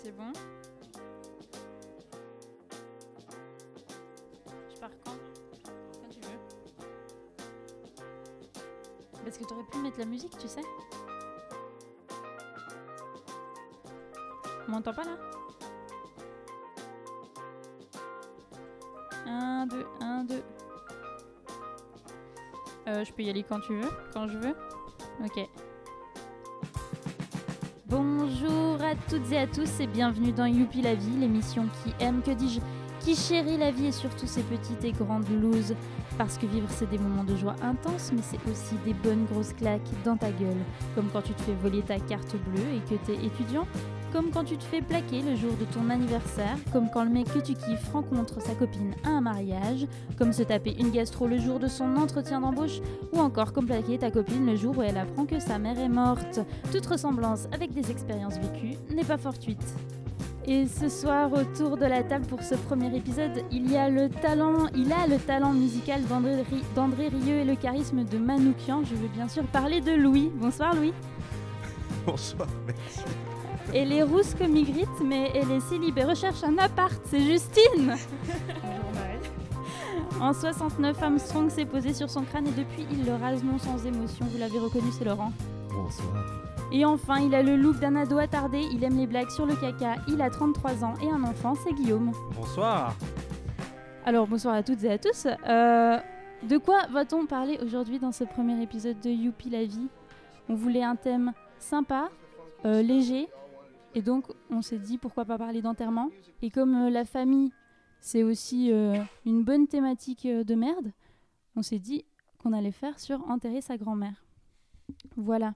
C'est bon Je pars quand? Quand tu veux. Parce que t'aurais pu mettre la musique, tu sais. On m'entend pas là? 1, 2, 1, 2. Euh, je peux y aller quand tu veux, quand je veux. Ok. Toutes et à tous et bienvenue dans Youpi la vie, l'émission qui aime, que dis-je, qui chérit la vie et surtout ses petites et grandes looses. Parce que vivre c'est des moments de joie intenses, mais c'est aussi des bonnes grosses claques dans ta gueule. Comme quand tu te fais voler ta carte bleue et que t'es étudiant, comme quand tu te fais plaquer le jour de ton anniversaire, comme quand le mec que tu kiffes rencontre sa copine à un mariage, comme se taper une gastro le jour de son entretien d'embauche, ou encore comme plaquer ta copine le jour où elle apprend que sa mère est morte. Toute ressemblance avec des expériences vécues n'est pas fortuite. Et ce soir, autour de la table pour ce premier épisode, il y a le talent, il a le talent musical d'André Ri- d'André Rieu et le charisme de Manoukian. Je veux bien sûr parler de Louis. Bonsoir Louis. Bonsoir, merci. Elle est rousse comme Ygritte, mais elle est célibée. Recherche un appart, c'est Justine En 69, Armstrong s'est posé sur son crâne et depuis, il le rase non sans émotion. Vous l'avez reconnu, c'est Laurent. Bonsoir. Et enfin, il a le look d'un ado attardé, il aime les blagues sur le caca, il a 33 ans et un enfant, c'est Guillaume. Bonsoir. Alors, bonsoir à toutes et à tous. Euh, de quoi va-t-on parler aujourd'hui dans ce premier épisode de Youpi la vie? On voulait un thème sympa, euh, léger, et donc on s'est dit pourquoi pas parler d'enterrement? Et comme euh, la famille, c'est aussi euh, une bonne thématique euh, de merde, on s'est dit qu'on allait faire sur enterrer sa grand-mère. Voilà.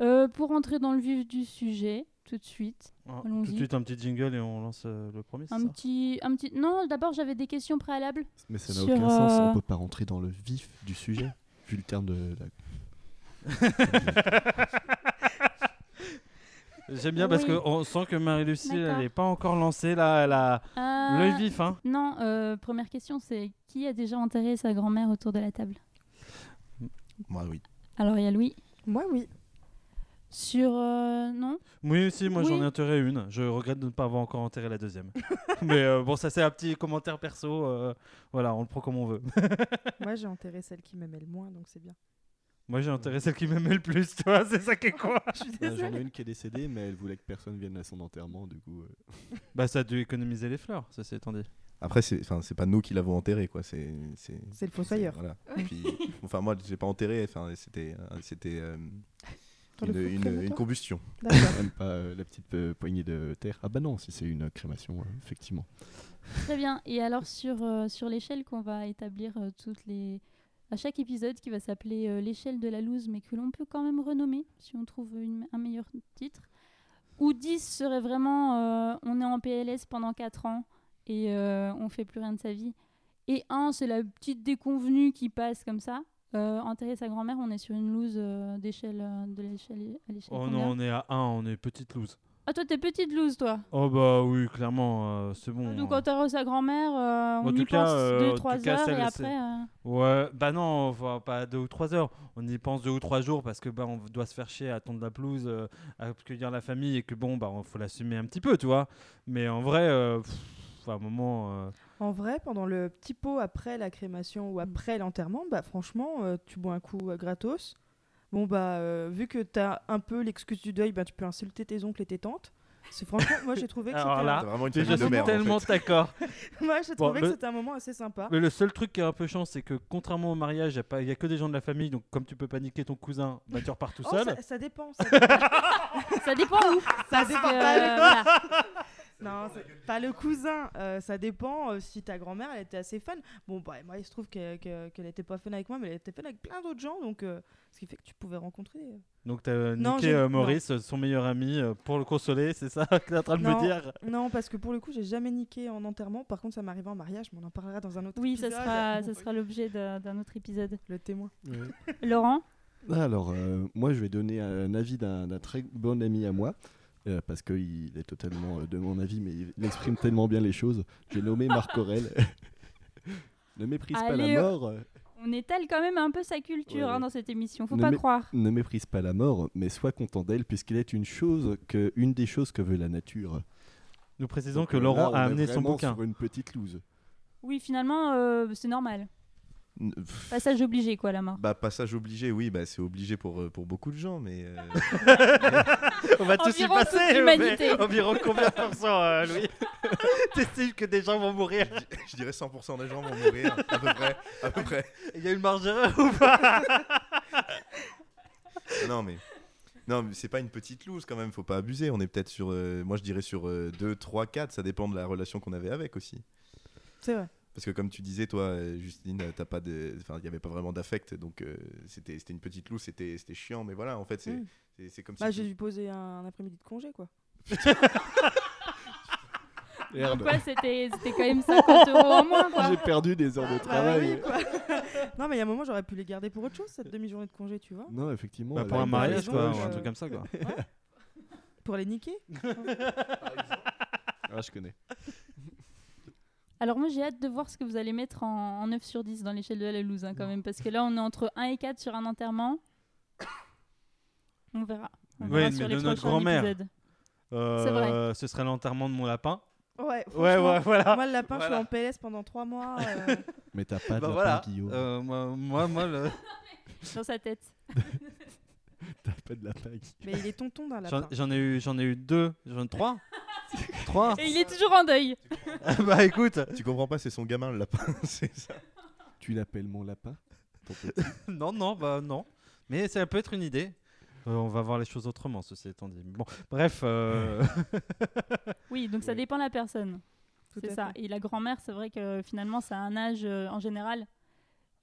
Euh, pour entrer dans le vif du sujet, tout de suite, Ah. Tout de suite un petit jingle et on lance euh, le premier, un ça? petit, un petit. Non, d'abord j'avais des questions préalables. Mais ça n'a aucun sens, on peut pas rentrer dans le vif du sujet, vu le terme de la... J'aime bien parce Oui. qu'on sent que Marie-Lucie, elle n'est pas encore lancée là, elle a Euh, l'œil vif. Hein. Non, euh, première question, c'est qui a déjà enterré sa grand-mère autour de la table? Moi, oui. Alors il y a Louis. Moi, oui. Sur euh, non? Oui, aussi, moi j'en ai enterré une. Je regrette de ne pas avoir encore enterré la deuxième. Mais euh, bon, ça c'est un petit commentaire perso. euh, voilà, on le prend comme on veut. Moi, j'ai enterré celle qui m'aimait le moins, donc c'est bien. Moi j'ai enterré celle qui m'aimait le plus, tu vois, c'est ça qui est quoi Je Ouais, J'en ai une qui est décédée, mais elle voulait que personne vienne à son enterrement, du coup... euh. Bah ça a dû économiser les fleurs, ça c'est étant dit. Après, c'est enfin, c'est pas nous qui l'avons enterré, quoi. C'est c'est- C'est le fossoyeur. Voilà. Puis, enfin, moi, j'ai pas enterré, enfin, c'était euh, c'était euh, Dans une, le une- crématoire une combustion, D'accord. même pas euh, la petite euh, poignée de terre. Ah bah non, si c'est une crémation, euh, effectivement. Très bien. Et alors sur, euh, sur l'échelle qu'on va établir euh, toutes les à chaque épisode qui va s'appeler euh, l'échelle de la loose, mais que l'on peut quand même renommer si on trouve une- un meilleur titre. Où 10 serait vraiment euh, on est en PLS pendant 4 ans et euh, on fait plus rien de sa vie. Et 1 c'est la petite déconvenue qui passe comme ça. Euh, enterrer sa grand-mère, on est sur une loose d'échelle de l'échelle à l'échelle. Oh non, on est à 1, on est petite loose. Ah toi t'es petite loose toi. Oh bah oui, clairement, euh, c'est bon. Donc hein. enterrer sa grand-mère, euh, on tout y cas, pense euh, en 2-3 tout cas, heures et après. euh, Ouais, bah non, enfin, pas deux ou trois heures. On y pense deux ou trois jours parce que bah on doit se faire chier à tondre la pelouse, euh, à accueillir la famille et que bon bah on faut l'assumer un petit peu, tu vois. Mais en vrai, euh, pff, à un moment, euh, En vrai, pendant le petit pot après la crémation ou après l'enterrement, bah franchement, euh, tu bois un coup euh, gratos. Bon bah, euh, vu que t'as un peu l'excuse du deuil, bah tu peux insulter tes oncles et tes tantes. C'est franchement, moi j'ai trouvé que Alors c'était là, un- vraiment une déjà, famille je de suis merde. en tellement fait. d'accord. moi j'ai Bon, trouvé que le- c'était un moment assez sympa. Mais le seul truc qui est un peu chiant, c'est que contrairement au mariage, il n'y a, pas- y a que des gens de la famille, donc comme tu peux paniquer ton cousin, bah tu repars tout Oh, seul. ça, ça dépend. Ça dépend. Ça dépend où Ça dépend que, pas euh, voilà. Non, pas le cousin. euh, ça dépend euh, si ta grand-mère elle était assez fun. Bon, bah, moi il se trouve que- que- qu'elle était pas fun avec moi, mais elle était fun avec plein d'autres gens, donc euh, ce qui fait que tu pouvais rencontrer. Donc tu as Non, niqué non. Maurice, son meilleur ami, euh, pour le consoler, c'est ça que tu es en train de me Non. dire? Non, parce que pour le coup, j'ai jamais niqué en enterrement. Par contre, ça m'est arrivé en mariage, mais on en parlera dans un autre Oui, ça épisode. sera, Bon, ça sera l'objet d'un autre épisode. Le témoin. Laurent? Alors, euh, moi, je vais donner un avis d'un d'un très bon ami à moi, euh, parce qu'il est totalement euh, de mon avis, mais il exprime tellement bien les choses. J'ai nommé Marc Aurel. ne méprise pas la mort. On étale quand même un peu sa culture Ouais, hein, dans cette émission, faut Ne pas mé- croire. Ne méprise pas la mort, mais sois content d'elle, puisqu'elle est une chose que, une des choses que veut la nature. Nous précisons Donc, que euh, Laurent là, a amené son bouquin. sur une petite loose. Oui, finalement, euh, c'est normal. Passage obligé, quoi, la mort. Bah, passage obligé, oui, bah, c'est obligé pour, euh, pour beaucoup de gens, mais. euh, On va tous y Environ toute passer. l'humanité. mais Environ combien de pourcents, euh, Louis T'estimes que des gens vont mourir je dirais 100% des gens vont mourir, à peu près. À peu près. Il y a une marge d'erreur ou pas Non, mais. Non, mais c'est pas une petite loose quand même, faut pas abuser. On est peut-être sur. euh, moi, je dirais sur 2, 3, 4, ça dépend de la relation qu'on avait avec aussi. C'est vrai. Parce que comme tu disais, toi, Justine, euh, t'as pas de, enfin, il y avait pas vraiment d'affect, donc euh, c'était, c'était une petite loose, c'était, c'était chiant, mais voilà, en fait, c'est, Mm. c'est, c'est comme Bah, si. j'ai tu- dû poser un après-midi de congé, quoi. Merde. Quoi, c'était c'était quand même 50 euros en moins, quoi. J'ai perdu des heures de Bah travail. oui, quoi. non, mais il y a un moment, j'aurais pu les garder pour autre chose, cette demi-journée de congé, tu vois. Non, effectivement. Bah, Pour un mariage, quoi, ou un truc comme ça, quoi. Pour les niquer. Ah, je connais. Alors moi j'ai hâte de voir ce que vous allez mettre en, en 9 sur 10 dans l'échelle de la loose hein, quand même parce que là on est entre 1 et 4 sur un enterrement. On verra. On Oui, verra mais sur de les notre prochains grand-mère. Euh, C'est vrai. Ce serait l'enterrement de mon lapin. Ouais, Ouais, ouais, voilà. Moi, le lapin, je Voilà. suis en PLS pendant 3 mois. euh, Mais t'as pas de Bah lapin, voilà. Guillaume. Euh, moi, moi, moi, le- Dans sa tête. T'as pas de lapin, Guillaume. mais il est tonton d'un j'en lapin. j'en ai eu, j'en ai eu deux, j'en ai trois, trois. Et il est toujours en deuil. bah écoute, Tu comprends pas, c'est son gamin, le lapin, c'est ça. Tu l'appelles mon lapin Ton petit. non, non, bah non. Mais ça peut être une idée. Euh, on va voir les choses autrement, ceci étant dit. Bon, bref. euh, Oui, donc ça dépend de la personne. Tout C'est à ça. fait. Et la grand-mère, c'est vrai que finalement, c'est un âge euh, en général.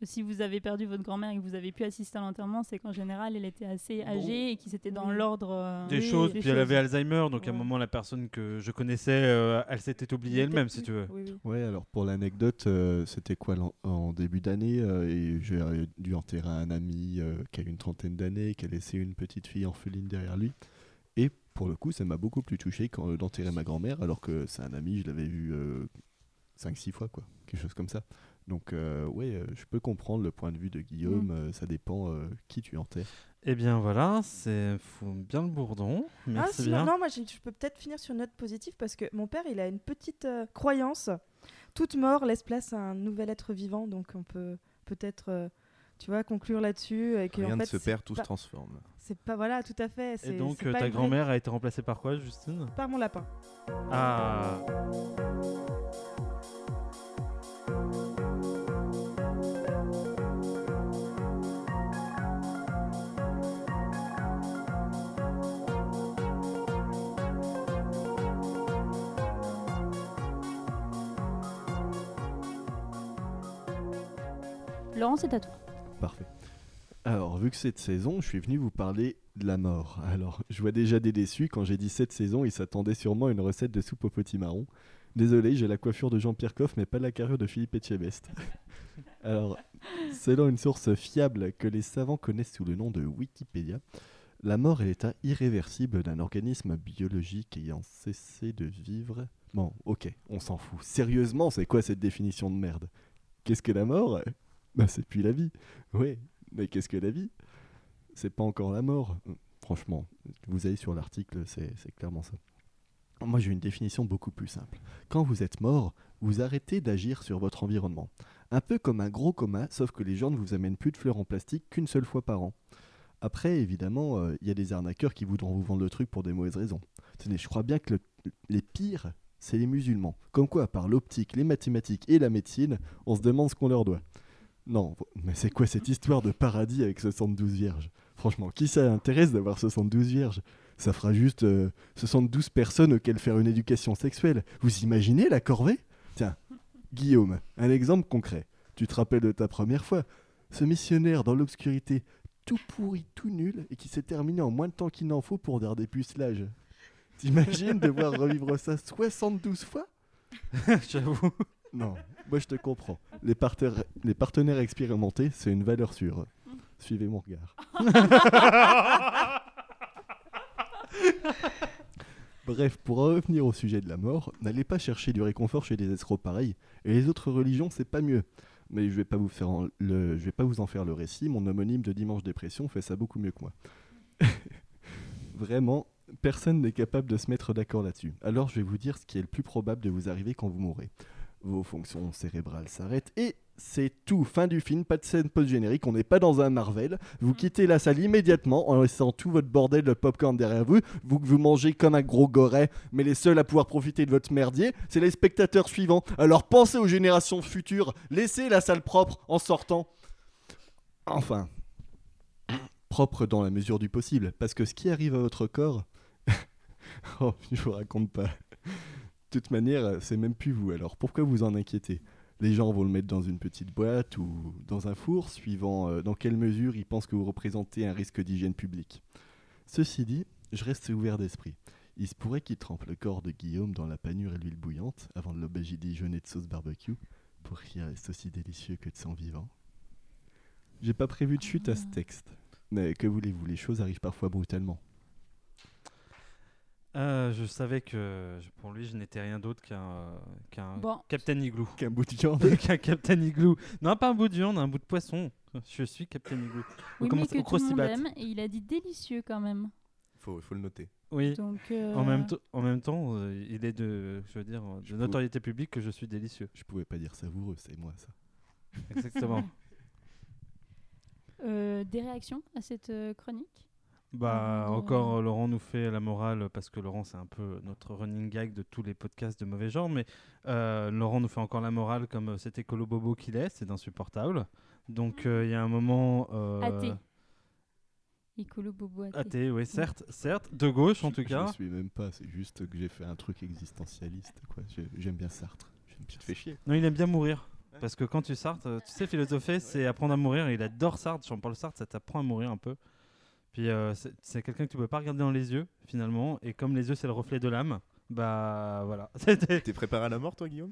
Si vous avez perdu votre grand-mère et que vous avez pu assister à l'enterrement, c'est qu'en général, elle était assez âgée et que c'était dans Oui. l'ordre euh, des Oui, choses, des puis elle avait Alzheimer, donc à un moment, la personne que je connaissais, euh, elle s'était oubliée elle-même, si tu veux. Oui, oui. Ouais, alors pour l'anecdote, euh, c'était quoi en début d'année euh, Et j'ai dû enterrer un ami euh, qui a une trentaine d'années, qui a laissé une petite fille orpheline derrière lui. Et pour le coup, ça m'a beaucoup plus touché quand d'enterrer ma grand-mère, alors que c'est un ami, je l'avais vu 5-6 fois, quoi. Quelque chose comme ça. Donc, euh, ouais, euh, je peux comprendre le point de vue de Guillaume, Mm. euh, ça dépend euh, qui tu enterres. Eh bien voilà, c'est faut bien le bourdon. Ah, Merci sinon- bien. non, moi je peux peut-être finir sur une note positive parce que mon père il a une petite euh, croyance. Toute mort laisse place à un nouvel être vivant, donc on peut peut-être, euh, tu vois, conclure là-dessus. Et que, Rien en ne fait, se c'est perd, tout se transforme. C'est pas, voilà, tout à fait. Et donc euh, ta grand-mère a été remplacée par quoi, Justine? Par mon lapin. Ah. Laurent, c'est à toi. Parfait. Alors, vu que cette saison, je suis venu vous parler de la mort. Alors, je vois déjà des déçus. Quand j'ai dit cette saison, ils s'attendaient sûrement à une recette de soupe au potimarron. Désolé, j'ai la coiffure de Jean-Pierre Coff, mais pas la carrure de Philippe Etchebest. Alors, selon une source fiable que les savants connaissent sous le nom de Wikipédia, la mort est l'état irréversible d'un organisme biologique ayant cessé de vivre. Bon, ok, on s'en fout. Sérieusement, c'est quoi cette définition de merde? Qu'est-ce que la mort? Bah, c'est plus la vie. Oui, mais qu'est-ce que la vie? C'est pas encore la mort. Franchement, vous allez sur l'article, c'est clairement ça. Moi, j'ai une définition beaucoup plus simple. Quand vous êtes mort, vous arrêtez d'agir sur votre environnement. Un peu comme un gros coma, sauf que les gens ne vous amènent plus de fleurs en plastique qu'une seule fois par an. Après, évidemment, euh, il y a des arnaqueurs qui voudront vous vendre le truc pour des mauvaises raisons. Je crois bien que le- les pires, c'est les musulmans. Comme quoi, par l'optique, les mathématiques et la médecine, on se demande ce qu'on leur doit. Non, mais c'est quoi cette histoire de paradis avec 72 vierges? Franchement, qui ça intéresse d'avoir 72 vierges? Ça fera juste euh, 72 personnes auxquelles faire une éducation sexuelle. Vous imaginez la corvée? Tiens, Guillaume, un exemple concret. Tu te rappelles de ta première fois? Ce missionnaire dans l'obscurité, tout pourri, tout nul, et qui s'est terminé en moins de temps qu'il n'en faut pour des dépucelage. T'imagines devoir revivre ça 72 fois? J'avoue. Non, moi je te comprends. Les, partenaires- les partenaires expérimentés, c'est une valeur sûre. Suivez mon regard. Bref, pour en revenir au sujet de la mort, n'allez pas chercher du réconfort chez des escrocs pareils. Et les autres religions, c'est pas mieux. Mais je vais pas vous faire en- le, je vais pas vous en faire le récit. Mon homonyme de Dimanche Dépression fait ça beaucoup mieux que moi. Vraiment, Personne n'est capable de se mettre d'accord là-dessus. Alors je vais vous dire ce qui est le plus probable de vous arriver quand vous mourrez. Vos fonctions cérébrales s'arrêtent et c'est tout. Fin du film, pas de scène post-générique, on n'est pas dans un Marvel. Vous quittez la salle immédiatement en laissant tout votre bordel de popcorn derrière vous. Vous vous mangez comme un gros goret, mais les seuls à pouvoir profiter de votre merdier, c'est les spectateurs suivants. Alors pensez aux générations futures, laissez la salle propre en sortant. Enfin, propre dans la mesure du possible, parce que ce qui arrive à votre corps, oh, je vous raconte pas. De toute manière, c'est même plus vous. Alors pourquoi vous en inquiétez? Les gens vont le mettre dans une petite boîte ou dans un four, suivant euh, dans quelle mesure ils pensent que vous représentez un risque d'hygiène publique. Ceci dit, je reste ouvert d'esprit. Il se pourrait qu'il trempe le corps de Guillaume dans la panure et l'huile bouillante avant de l'aubergine dijonner de sauce barbecue pour qu'il reste aussi délicieux que de sang vivant. J'ai pas prévu de chute à ce texte. Mais que voulez-vous, les choses arrivent parfois brutalement. Euh, je savais que pour lui, je n'étais rien d'autre qu'un euh, qu'un Bon. Captain Igloo. Qu'un bout de viande. qu'un Captain Igloo. Non, pas un bout de viande, un bout de poisson. Je suis Captain Igloo. On Oui, mais commence que au tout le monde Crostibat. aime. Et il a dit délicieux quand même. Faut, faut le noter. Oui. Donc, euh, En même, to- en même temps, euh, il est de, je veux dire, de notoriété publique que je suis délicieux. Je pouvais pas dire savoureux, c'est moi ça. Exactement. euh, des réactions à cette chronique? Bah, de- encore, euh, Laurent nous fait la morale parce que Laurent, c'est un peu notre running gag de tous les podcasts de mauvais genre. Mais euh, Laurent nous fait encore la morale comme euh, cet écolo bobo qu'il est. C'est insupportable. Donc, euh, il y a un moment. euh, Athée. Écolo bobo athée. Athée, oui, certes, certes. De gauche, en Je- tout Je cas. ne suis même pas, c'est juste que j'ai fait un truc existentialiste. quoi. J'ai- J'aime bien Sartre. J'aime Tu bien te fais chier. Non, il aime bien mourir. Parce que quand tu Sartre, tu sais, philosopher, c'est apprendre à mourir. Il adore Sartre. Jean Paul Sartre, ça t'apprend à mourir un peu. Puis euh, c'est quelqu'un que tu peux pas regarder dans les yeux, finalement. Et comme les yeux, c'est le reflet de l'âme, bah voilà. T'es préparé à la mort, toi, Guillaume?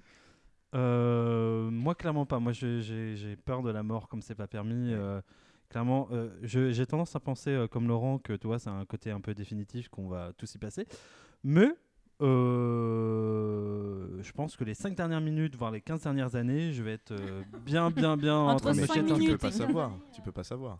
Euh, moi, clairement pas. Moi, j'ai- peur de la mort comme c'est pas permis. euh, clairement, euh, je- j'ai tendance à penser, euh, comme Laurent, que tu vois, c'est un côté un peu définitif qu'on va tous y passer. Mais euh, je pense que les 5 dernières minutes, voire les 15 dernières années, je vais être euh, bien, bien, bien en Entre train de me tu peux pas savoir. Tu peux pas savoir.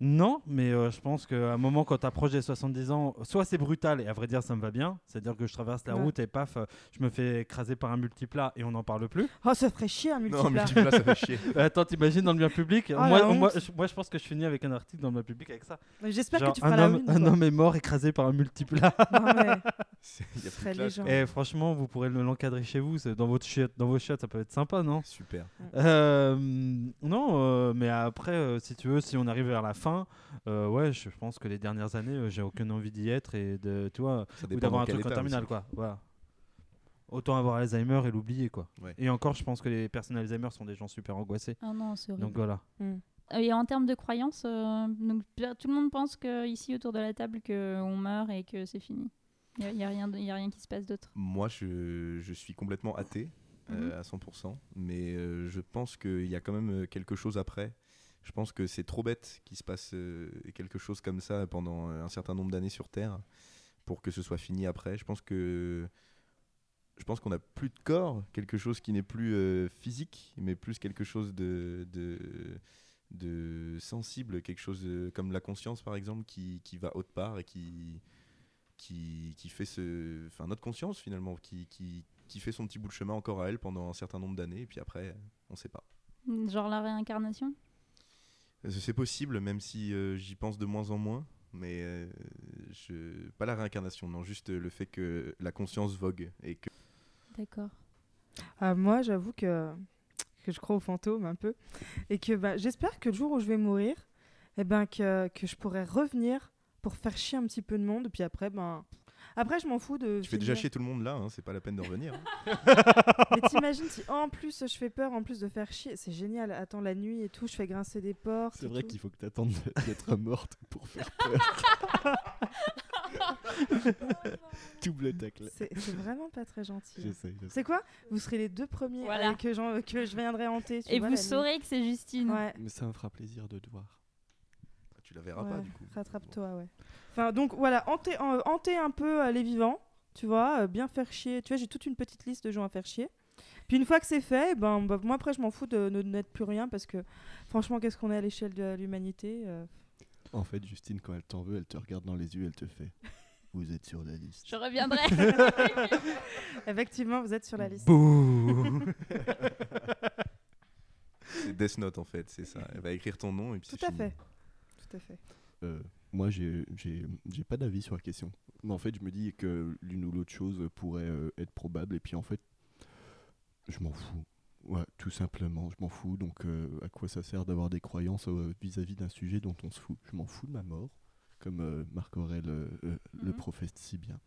Non, mais euh, je pense qu'à un moment, quand tu approches des 70 ans, soit c'est brutal, et à vrai dire, ça me va bien. C'est-à-dire que je traverse la Ouais. route et paf, euh, je me fais écraser par un multiplat et on n'en parle plus. Oh, ça ferait chier un Non, multiplat. multiplat, ça fait chier. Attends, t'imagines dans le bien public? Oh, moi, moi, je, moi, je pense que je finis avec un article dans le bien public avec ça. J'espère que tu feras un, la homme, une. un homme est mort écrasé par un multiplat. Non, mais C'est- y a plus serait de classe, légende. quoi. et franchement, vous pourrez le- l'encadrer chez vous. Dans, votre chiotte, dans vos chiottes, ça peut être sympa, non? Super. Euh, Non, euh, mais après, euh, si tu veux, si on arrive vers la fin, euh, ouais, je pense que les dernières années, euh, j'ai aucune envie d'y être et de, tu vois, ou d'avoir un truc en état terminal, aussi. quoi. Voilà. Autant avoir Alzheimer et l'oublier, quoi. Ouais. Et encore, je pense que les personnes Alzheimer sont des gens super angoissés. Ah non, c'est horrible. Donc voilà. Hmm. Et en termes de croyances, euh, donc, tout le monde pense que ici autour de la table qu'on meurt et que c'est fini. Il n'y a, rien de- y a rien qui se passe d'autre. Moi, je, je suis complètement athée euh, à 100%, mais euh, je pense qu'il y a quand même quelque chose après. Je pense que c'est trop bête qu'il se passe euh, quelque chose comme ça pendant euh, un certain nombre d'années sur Terre pour que ce soit fini après. Je pense que je pense qu'on n'a plus de corps, quelque chose qui n'est plus euh, physique, mais plus quelque chose de, de, sensible, quelque chose comme la conscience par exemple, qui, qui va autre part et qui, qui, qui fait ce, enfin notre conscience finalement, qui, qui, qui fait son petit bout de chemin encore à elle pendant un certain nombre d'années, et puis après, on sait pas. Genre la réincarnation? C'est possible, même si euh, j'y pense de moins en moins, mais euh, je... pas la réincarnation, non, juste le fait que la conscience vogue et que D'accord. Ah, moi, j'avoue que, que je crois aux fantômes un peu. Et que bah, j'espère que le jour où je vais mourir, eh ben, que, que je pourrai revenir pour faire chier un petit peu de monde. Puis après, ben, après je m'en fous de. tu fais déjà chier tout le monde là, hein, c'est pas la peine de revenir. hein. Mais t'imagines si en plus je fais peur, en plus de faire chier, c'est génial. Attends, la nuit et tout, je fais grincer des portes. C'est vrai qu'il faut que tu attendes d'être morte pour faire peur. Double tacle. C'est vraiment pas très gentil. hein. C'est quoi? Vous serez les deux premiers Voilà. euh, que, je viendrai hanter. tu Et vois, vous saurez que c'est Justine. Ouais. Mais ça me fera plaisir de te voir. La verras pas du coup. Rattrape-toi, ouais. Enfin, donc voilà, hanter, euh, hanter un peu euh, les vivants, tu vois, euh, bien faire chier. Tu vois, j'ai toute une petite liste de gens à faire chier. Puis une fois que c'est fait, ben, bah, moi après, je m'en fous de ne n'être plus rien parce que franchement, qu'est-ce qu'on est à l'échelle de l'humanité euh, En fait, Justine, quand elle t'en veut, elle te regarde dans les yeux, elle te fait Vous êtes sur la liste. Je reviendrai. Effectivement, vous êtes sur la liste. Bouh C'est Death Note en fait, c'est ça. Elle va écrire ton nom et puis Tout c'est à fini. fait. Tout à fait. Euh, moi, j'ai pas d'avis sur la question. Mais en fait, je me dis que l'une ou l'autre chose pourrait euh, être probable. Et puis, en fait, je m'en fous. Ouais, tout simplement, je m'en fous. Donc, euh, à quoi ça sert d'avoir des croyances euh, vis-à-vis d'un sujet dont on se fout? Je m'en fous de ma mort, comme euh, Marc Aurèle le Mhm. professe si bien.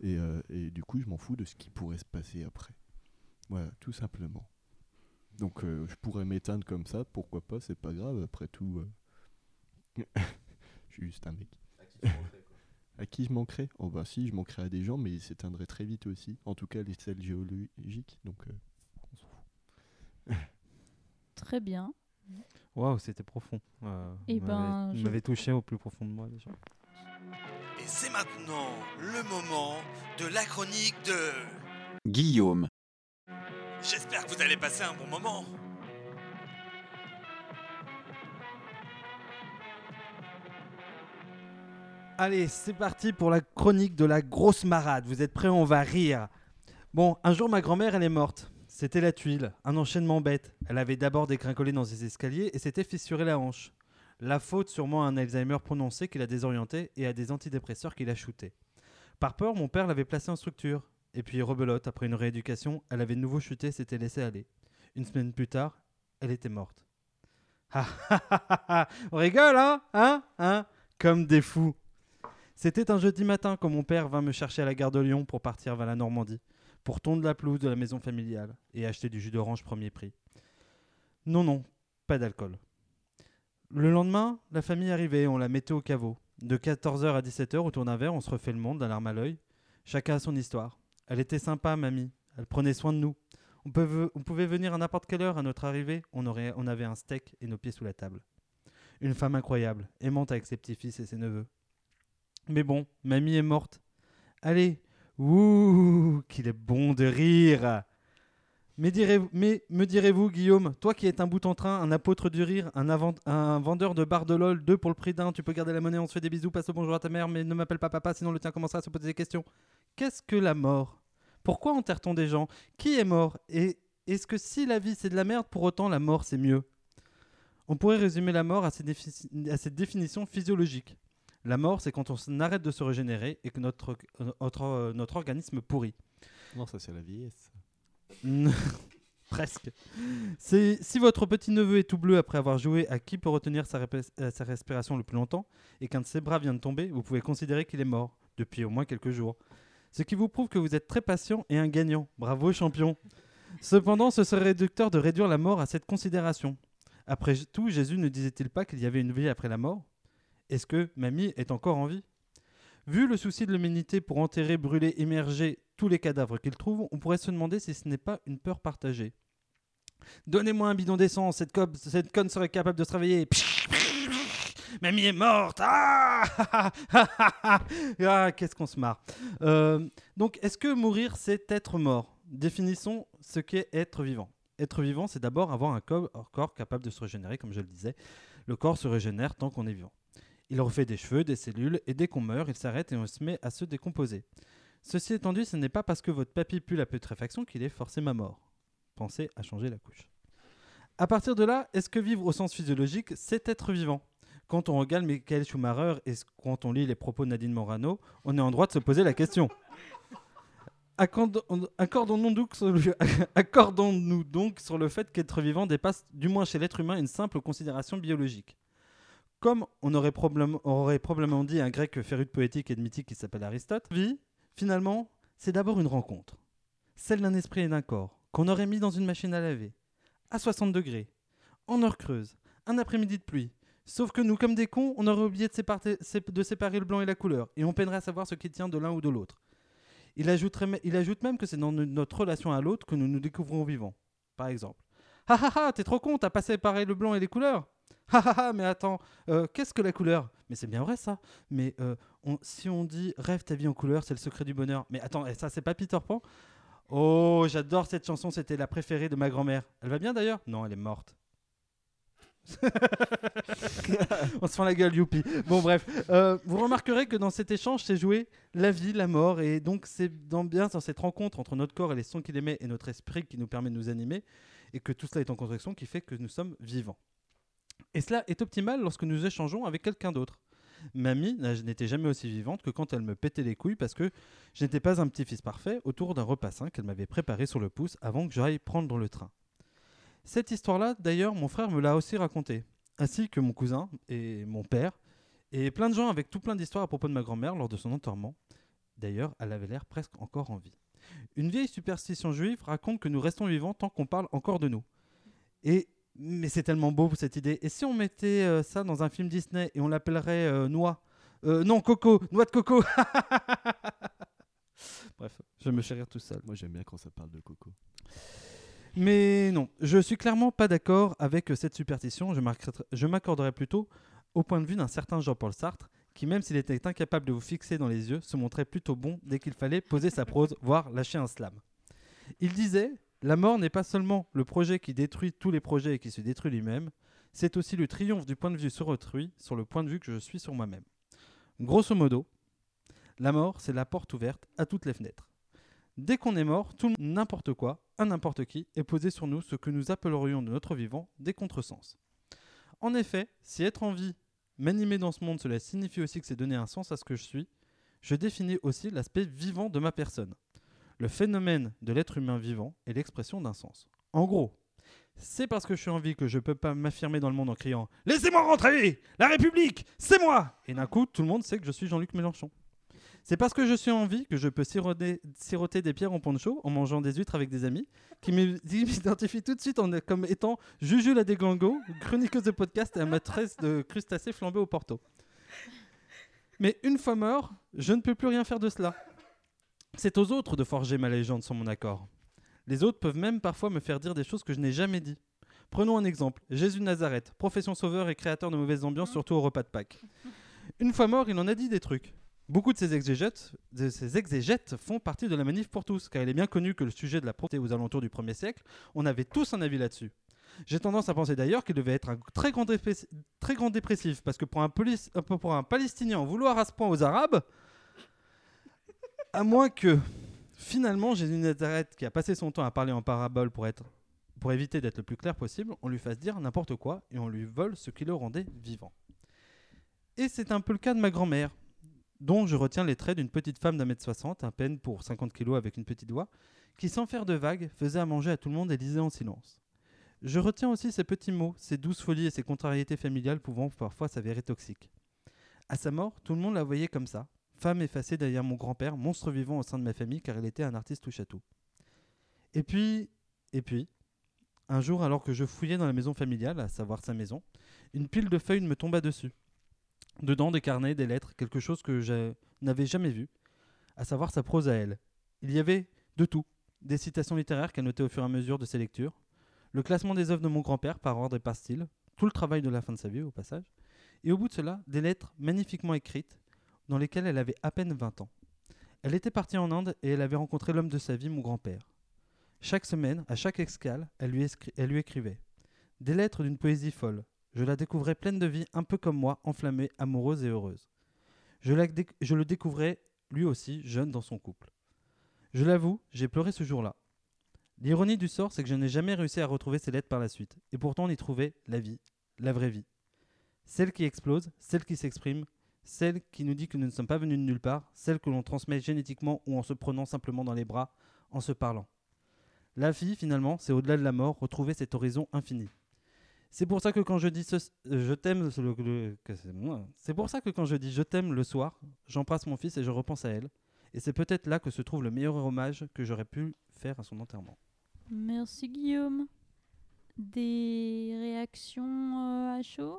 Et, et du coup, je m'en fous de ce qui pourrait se passer après. Voilà, tout simplement. Donc, je pourrais m'éteindre comme ça, pourquoi pas, c'est pas grave, après tout. je suis juste un mec. À qui je manquerais? Oh bah si, je manquerais à des gens, mais ils s'éteindraient très vite aussi. En tout cas, à l'échelle géologique, donc euh, on s'en fout. Très bien. Waouh, c'était profond. Euh, Eh vous ben, m'avez- vous je- m'avez touché au plus profond de moi déjà. Et c'est maintenant le moment de la chronique de... Guillaume. J'espère que vous allez passer un bon moment. Allez, c'est parti pour la chronique de la grosse marade. Vous êtes prêts On va rire. Bon, un jour, ma grand-mère, elle est morte. C'était la tuile, un enchaînement bête. Elle avait d'abord dégringolé dans ses escaliers et s'était fissuré la hanche. La faute sûrement à un Alzheimer prononcé qui l'a désorienté et à des antidépresseurs qui l'a shooté. Par peur, mon père l'avait placée en structure. Et puis, rebelote, après une rééducation, elle avait de nouveau chuté et s'était laissée aller. Une semaine plus tard, elle était morte. On rigole, hein? Hein? Hein? Comme des fous. C'était un jeudi matin quand mon père vint me chercher à la gare de Lyon pour partir vers la Normandie, pour tondre la pelouse de la maison familiale et acheter du jus d'orange premier prix. Non, non, pas d'alcool. Le lendemain, la famille arrivait et on la mettait au caveau. De 14h à 17h, autour d'un verre, on se refait le monde, la larme à l'œil. Chacun a son histoire. Elle était sympa, mamie. Elle prenait soin de nous. On, pouvait venir à n'importe quelle heure à notre arrivée. On avait un steak et nos pieds sous la table. Une femme incroyable, aimante avec ses petits-fils et ses neveux. Mais bon, mamie est morte. Allez, ouh, qu'il est bon de rire. Mais, me direz-vous, Guillaume, toi qui es un bout en train, un apôtre du rire, un, vendeur de barres de LOL, deux pour le prix d'un, tu peux garder la monnaie, on se fait des bisous, passe le bonjour à ta mère, mais ne m'appelle pas papa, sinon le tien commencera à se poser des questions. Qu'est-ce que la mort? Pourquoi enterre-t-on des gens? Qui est mort? Et est-ce que si la vie c'est de la merde, pour autant la mort c'est mieux? On pourrait résumer la mort à cette définition physiologique. La mort, c'est quand on arrête de se régénérer et que notre, notre, notre organisme pourrit. Non, ça c'est la vieillesse. Presque. Si votre petit neveu est tout bleu après avoir joué à qui peut retenir sa, euh, sa respiration le plus longtemps et qu'un de ses bras vient de tomber, vous pouvez considérer qu'il est mort depuis au moins quelques jours. Ce qui vous prouve que vous êtes très patient et un gagnant. Bravo champion. Cependant, ce serait réducteur de réduire la mort à cette considération. Après tout, Jésus ne disait-il pas qu'il y avait une vie après la mort? Est-ce que mamie est encore en vie? Vu le souci de l'humanité pour enterrer, brûler, immerger tous les cadavres qu'il trouve, on pourrait se demander si ce n'est pas une peur partagée. Donnez-moi un bidon d'essence, cette, conne serait capable de se réveiller. Mamie est morte Ah, Ah, qu'est-ce qu'on se marre. Euh, donc, est-ce que mourir, c'est être mort? Définissons ce qu'est être vivant. Être vivant, c'est d'abord avoir un corps capable de se régénérer, comme je le disais. Le corps se régénère tant qu'on est vivant. Il refait des cheveux, des cellules, et dès qu'on meurt, il s'arrête et on se met à se décomposer. Ceci étant dit, ce n'est pas parce que votre papy pue la putréfaction qu'il est forcément mort. Pensez à changer la couche. À partir de là, est-ce que vivre au sens physiologique, c'est être vivant? Quand on regarde Michael Schumacher et quand on lit les propos de Nadine Morano, on est en droit de se poser la question. Accordons-nous donc sur le fait qu'être vivant dépasse, du moins chez l'être humain, une simple considération biologique. Comme on aurait, probablement dit un grec féru de poétique et de mythique qui s'appelle Aristote, vie, finalement, c'est d'abord une rencontre. Celle d'un esprit et d'un corps, qu'on aurait mis dans une machine à laver, à 60 degrés, en heure creuse, un après-midi de pluie. Sauf que nous, comme des cons, on aurait oublié de séparer, le blanc et la couleur, et on peinerait à savoir ce qui tient de l'un ou de l'autre. Il, il ajoute même que c'est dans no- notre relation à l'autre que nous nous découvrons vivants. Par exemple. Ha ha ha, t'es trop con, t'as pas séparé le blanc et les couleurs Ha ha ha, mais attends, euh, qu'est-ce que la couleur? Mais c'est bien vrai ça. Mais euh, si on dit rêve ta vie en couleur, c'est le secret du bonheur. Mais attends, et ça c'est pas Peter Pan? Oh, j'adore cette chanson, c'était la préférée de ma grand-mère. Elle va bien d'ailleurs? Non, elle est morte. On se fend la gueule, youpi. Bon, bref. Euh, vous remarquerez que dans cet échange, c'est joué la vie, la mort. Et donc, c'est dans, bien dans cette rencontre entre notre corps et les sons qu'il émet et notre esprit qui nous permet de nous animer. Et que tout cela est en construction qui fait que nous sommes vivants. Et cela est optimal lorsque nous échangeons avec quelqu'un d'autre. Mamie n'était jamais aussi vivante que quand elle me pétait les couilles parce que je n'étais pas un petit-fils parfait autour d'un repas sain qu'elle m'avait préparé sur le pouce avant que j'aille prendre le train. Cette histoire-là, d'ailleurs, mon frère me l'a aussi racontée, ainsi que mon cousin et mon père, et plein de gens avec tout plein d'histoires à propos de ma grand-mère lors de son enterrement. D'ailleurs, elle avait l'air presque encore en vie. Une vieille superstition juive raconte que nous restons vivants tant qu'on parle encore de nous. Et mais c'est tellement beau cette idée. Et si on mettait euh, ça dans un film Disney et on l'appellerait euh, Noix? Euh, Non, Coco, Noix de Coco. Bref, je me chérir tout seul. Moi, j'aime bien quand ça parle de coco. Mais non, je suis clairement pas d'accord avec cette superstition. Je m'accorderais plutôt au point de vue d'un certain Jean-Paul Sartre, qui même s'il était incapable de vous fixer dans les yeux, se montrait plutôt bon dès qu'il fallait poser sa prose, voire lâcher un slam. Il disait La mort n'est pas seulement le projet qui détruit tous les projets et qui se détruit lui-même, c'est aussi le triomphe du point de vue sur autrui, sur le point de vue que je suis sur moi-même. Grosso modo, la mort, c'est la porte ouverte à toutes les fenêtres. Dès qu'on est mort, tout n'importe quoi, à n'importe qui, est posé sur nous ce que nous appellerions de notre vivant des contresens. En effet, si être en vie, m'animer dans ce monde, cela signifie aussi que c'est donner un sens à ce que je suis, je définis aussi l'aspect vivant de ma personne. Le phénomène de l'être humain vivant est l'expression d'un sens. En gros, c'est parce que je suis en vie que je peux pas m'affirmer dans le monde en criant Laissez-moi rentrer La République C'est moi Et d'un coup, tout le monde sait que je suis Jean-Luc Mélenchon. C'est parce que je suis en vie que je peux siroter, des pierres en poncho en mangeant des huîtres avec des amis, qui m'identifient tout de suite comme étant Juju la déglingo, chroniqueuse de podcast et amatrice de crustacés flambés au Porto. Mais une fois mort, je ne peux plus rien faire de cela. C'est aux autres de forger ma légende sans mon accord. Les autres peuvent même parfois me faire dire des choses que je n'ai jamais dit. Prenons un exemple. Jésus de Nazareth, profession sauveur et créateur de mauvaises ambiances, surtout au repas de Pâques. Une fois mort, il en a dit des trucs. Beaucoup de ces exégètes, de ces exégètes font partie de la manif pour tous, car il est bien connu que le sujet de la proté aux alentours du 1er siècle, on avait tous un avis là-dessus. J'ai tendance à penser d'ailleurs qu'il devait être un très grand, très grand dépressif, parce que pour un, police- euh, pour un Palestinien en vouloir à ce point aux Arabes, à moins que finalement Jésus Nazareth, qui a passé son temps à parler en parabole pour, être, pour éviter d'être le plus clair possible, on lui fasse dire n'importe quoi et on lui vole ce qui le rendait vivant. Et c'est un peu le cas de ma grand-mère, dont je retiens les traits d'une petite femme d'un mètre soixante, à peine pour 50 kilos avec une petite voix, qui sans faire de vagues faisait à manger à tout le monde et lisait en silence. Je retiens aussi ses petits mots, ses douces folies et ses contrariétés familiales pouvant parfois s'avérer toxiques. À sa mort, tout le monde la voyait comme ça, femme effacée derrière mon grand-père, monstre vivant au sein de ma famille car il était un artiste touche à tout. Et puis, et puis, un jour alors que je fouillais dans la maison familiale, à savoir sa maison, une pile de feuilles me tomba dessus. Dedans des carnets, des lettres, quelque chose que je n'avais jamais vu, à savoir sa prose à elle. Il y avait de tout, des citations littéraires qu'elle notait au fur et à mesure de ses lectures, le classement des œuvres de mon grand-père par ordre et par style, tout le travail de la fin de sa vie au passage, et au bout de cela, des lettres magnifiquement écrites dans lesquelles elle avait à peine 20 ans. Elle était partie en Inde et elle avait rencontré l'homme de sa vie, mon grand-père. Chaque semaine, à chaque escale, elle lui, écrivait. Des lettres d'une poésie folle. Je la découvrais pleine de vie, un peu comme moi, enflammée, amoureuse et heureuse. Je, je le découvrais, lui aussi, jeune dans son couple. Je l'avoue, j'ai pleuré ce jour-là. L'ironie du sort, c'est que je n'ai jamais réussi à retrouver ces lettres par la suite. Et pourtant, on y trouvait la vie, la vraie vie. Celle qui explose, celle qui s'exprime, celle qui nous dit que nous ne sommes pas venus de nulle part, celle que l'on transmet génétiquement ou en se prenant simplement dans les bras, en se parlant. La vie, finalement, c'est au-delà de la mort, retrouver cet horizon infini. C'est pour ça que quand je dis ce- euh, je t'aime. C'est pour ça que quand je dis je t'aime le soir, j'embrasse mon fils et je repense à elle. Et c'est peut-être là que se trouve le meilleur hommage que j'aurais pu faire à son enterrement. Merci Guillaume. Des réactions euh, à chaud?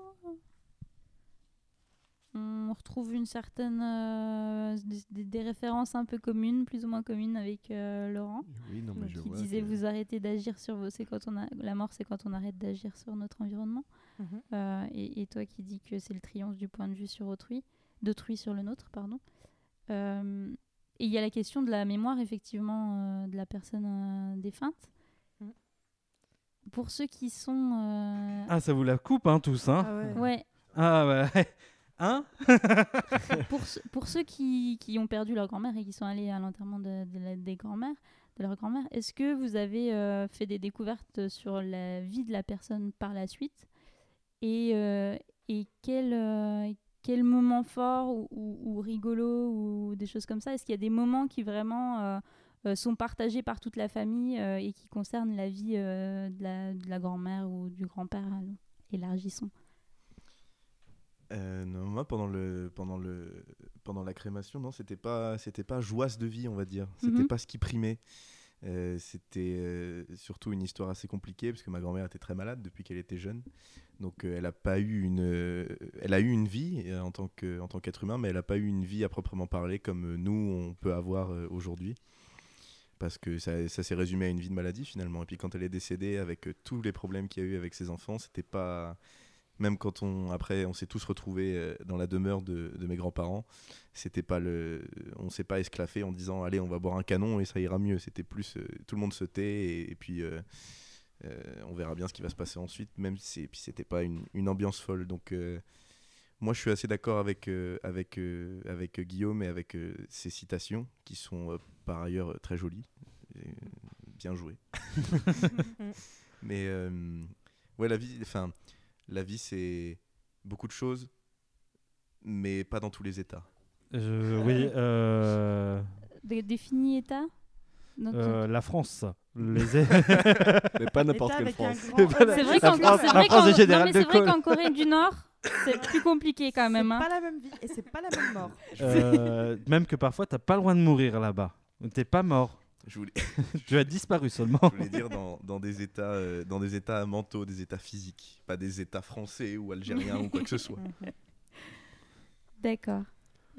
On retrouve une certaine euh, des, références un peu communes, plus ou moins communes avec euh, Laurent, Oui, non, mais qui je vois. disait que- vous arrêtez d'agir sur vos, c'est quand on a la mort, c'est quand on arrête d'agir sur notre environnement. Mhm. Euh, et, et toi qui dis que c'est le triomphe du point de vue sur autrui, d'autrui sur le nôtre, pardon. Euh, et il y a la question de la mémoire, effectivement, euh, de la personne euh, défunte. Mhm. pour ceux qui sont. euh, Ah, ça vous la coupe, hein, tous, hein Ah ouais. Ouais, Ah, ouais. Hein pour, ce- pour ceux qui, ont perdu leur grand-mère et qui sont allés à l'enterrement de, des grand-mères, de leur grand-mère, est-ce que vous avez euh, fait des découvertes sur la vie de la personne par la suite Et, euh, et quel, euh, quel moment fort ou, ou- ou rigolo ou des choses comme ça? Est-ce qu'il y a des moments qui vraiment euh, sont partagés par toute la famille et qui concernent la vie de, la, la grand-mère ou du grand-père Élargissons? Euh, non, moi pendant le pendant le pendant la crémation, non, c'était pas c'était pas joie de vie, on va dire. C'était Mhm. pas ce qui primait. Euh, c'était euh, surtout une histoire assez compliquée parce que ma grand-mère était très malade depuis qu'elle était jeune. Donc elle a pas eu une elle a eu une vie en tant que en tant qu'être humain, mais elle a pas eu une vie à proprement parler comme nous on peut avoir aujourd'hui. Parce que ça, ça s'est résumé à une vie de maladie finalement. Et puis quand elle est décédée avec tous les problèmes qu'il y a eu avec ses enfants, c'était pas même quand on après on s'est tous retrouvés euh, dans la demeure de, de mes grands-parents c'était pas le on s'est pas esclaffé en disant allez on va boire un canon et ça ira mieux. C'était plus euh, tout le monde se tait et, et puis euh, euh, on verra bien ce qui va se passer ensuite même si et puis c'était pas une, une ambiance folle. Donc euh, moi je suis assez d'accord avec euh, avec euh, avec Guillaume et avec euh, ses citations qui sont euh, par ailleurs très jolies Et, euh, bien joué mais euh, ouais la vie enfin la vie, c'est beaucoup de choses, mais pas dans tous les états. Je- Oui, euh, Dé- Définis état euh, la France. Les Mais pas n'importe quelle France. grand- Voilà. C'est vrai qu'en Corée du Nord, c'est plus compliqué quand même. C'est hein. pas la même vie et c'est pas la même mort. Euh, même que parfois, t'as pas le droit de mourir là-bas. T'es pas mort. Je voulais, Tu as disparu seulement. je voulais dire dans, dans des états, euh, dans des états mentaux, des états physiques, pas des états français ou algériens ou quoi que ce soit. D'accord.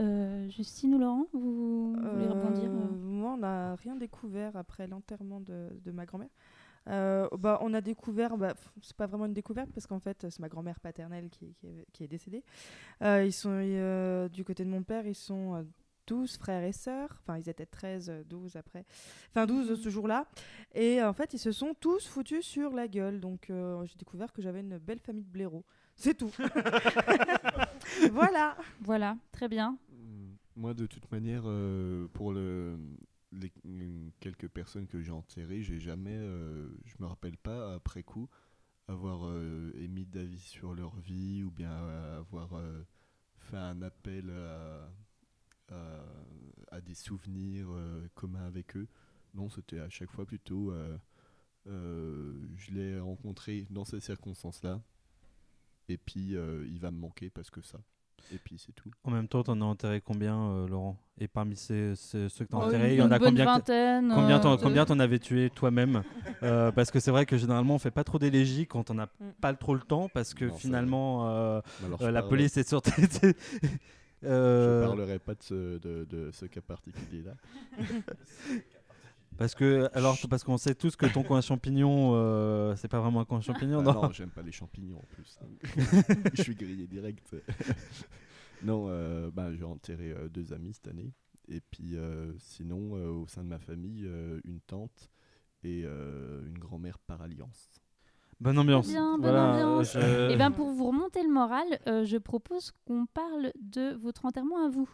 Euh, Justine ou Laurent, vous voulez rebondir Euh, euh Moi, on n'a rien découvert après l'enterrement de, de ma grand-mère. Euh, bah, on a découvert, bah, c'est pas vraiment une découverte parce qu'en fait, c'est ma grand-mère paternelle qui, qui est, qui est décédée. Euh, ils sont, euh, du côté de mon père, ils sont euh, 12 frères et sœurs. Enfin, ils étaient 13, euh, 12 après. Enfin, 12 ce jour-là. Et en fait, ils se sont tous foutus sur la gueule. Donc, euh, j'ai découvert que j'avais une belle famille de blaireaux. C'est tout. voilà. Voilà, très bien. Mm, Moi, de toute manière, euh, pour le, les quelques personnes que j'ai enterrées, j'ai jamais, euh, je me rappelle pas après coup avoir euh, émis d'avis sur leur vie ou bien euh, avoir euh, fait un appel à, à, à des souvenirs euh, communs avec eux. Non, c'était à chaque fois plutôt, euh, euh, je l'ai rencontré dans ces circonstances-là. Et puis, euh, il va me manquer parce que ça. Et puis, c'est tout. En même temps, t'en as enterré combien, euh, Laurent? Et parmi ces, ces- ceux que t'as Oh, enterrés, il y en a combien vingtaine. Combien euh, t'en, de- combien t'en avais tué toi-même? Euh, Parce que c'est vrai que généralement on fait pas trop d'élégies quand on n'a Mm. pas trop le temps parce que Non, finalement euh, Alors, euh, la parle- police est sur. Je Euh, parlerai pas de ce, de, de ce cas particulier-là. parce que alors parce qu'on sait tous que ton coin champignon euh, c'est pas vraiment un coin champignon Ah non, non, j'aime pas les champignons en plus. je suis grillé direct. non, euh, bah, j'ai enterré euh, deux amis cette année. Et puis euh, sinon, euh, au sein de ma famille, euh, une tante et euh, une grand-mère par alliance. Bonne ambiance. bien, bonne Voilà, ambiance. euh, je- Eh bien, pour vous remonter le moral, euh, je propose qu'on parle de votre enterrement à vous.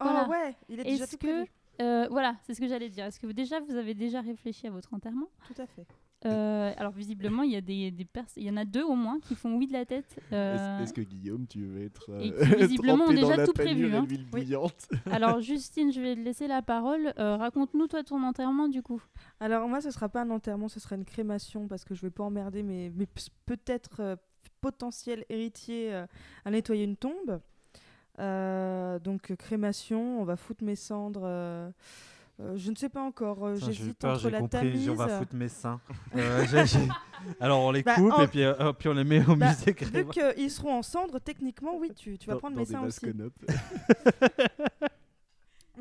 Voilà. Oh ouais, il est déjà Est-ce tout que prévu. euh, voilà, c'est ce que j'allais dire. Est-ce que vous, déjà vous avez déjà réfléchi à votre enterrement? Tout à fait. Euh, Alors visiblement, il y a des, des pers- il y en a deux au moins qui font oui de la tête. euh, Est-ce est-ce que Guillaume, tu veux être euh, et qui, visiblement, trempé dans déjà tout prévu, hein. Oui. Alors Justine, je vais te laisser la parole. Euh, Raconte-nous toi ton enterrement du coup. Alors moi, ce sera pas un enterrement, ce sera une crémation parce que je vais pas emmerder mes, mes p- peut-être euh, potentiels héritiers euh, à nettoyer une tombe. Euh, donc euh, crémation, on va foutre mes cendres. Euh, je ne sais pas encore. euh, Putain, J'hésite entre j'ai la compris, tamise. on va foutre mes seins. Euh, Alors on les Bah, coupe en- et puis, euh, puis on les met au Bah, musée. Vu qu'ils seront en cendres, techniquement, oui, tu, tu vas Dans- prendre dans mes seins aussi.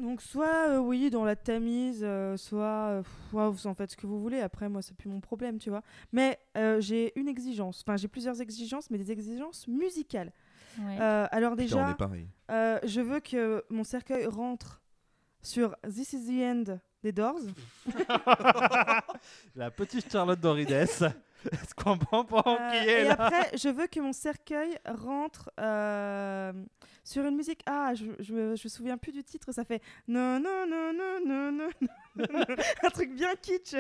Donc soit euh, oui dans la tamise, euh, soit euh, vous en faites ce que vous voulez. Après moi c'est plus mon problème, tu vois. Mais euh, j'ai une exigence, enfin j'ai plusieurs exigences, mais des exigences musicales. Ouais. Euh, alors Putain, déjà, euh, je veux que mon cercueil rentre sur This Is the End des Doors. La petite Charlotte Dorides. Est-ce qu'on comprend Euh, qui est et là après, je veux que mon cercueil rentre euh, sur une musique. Ah, je, je, me- je me souviens plus du titre. Ça fait non non non non non non non, non. un truc bien kitsch.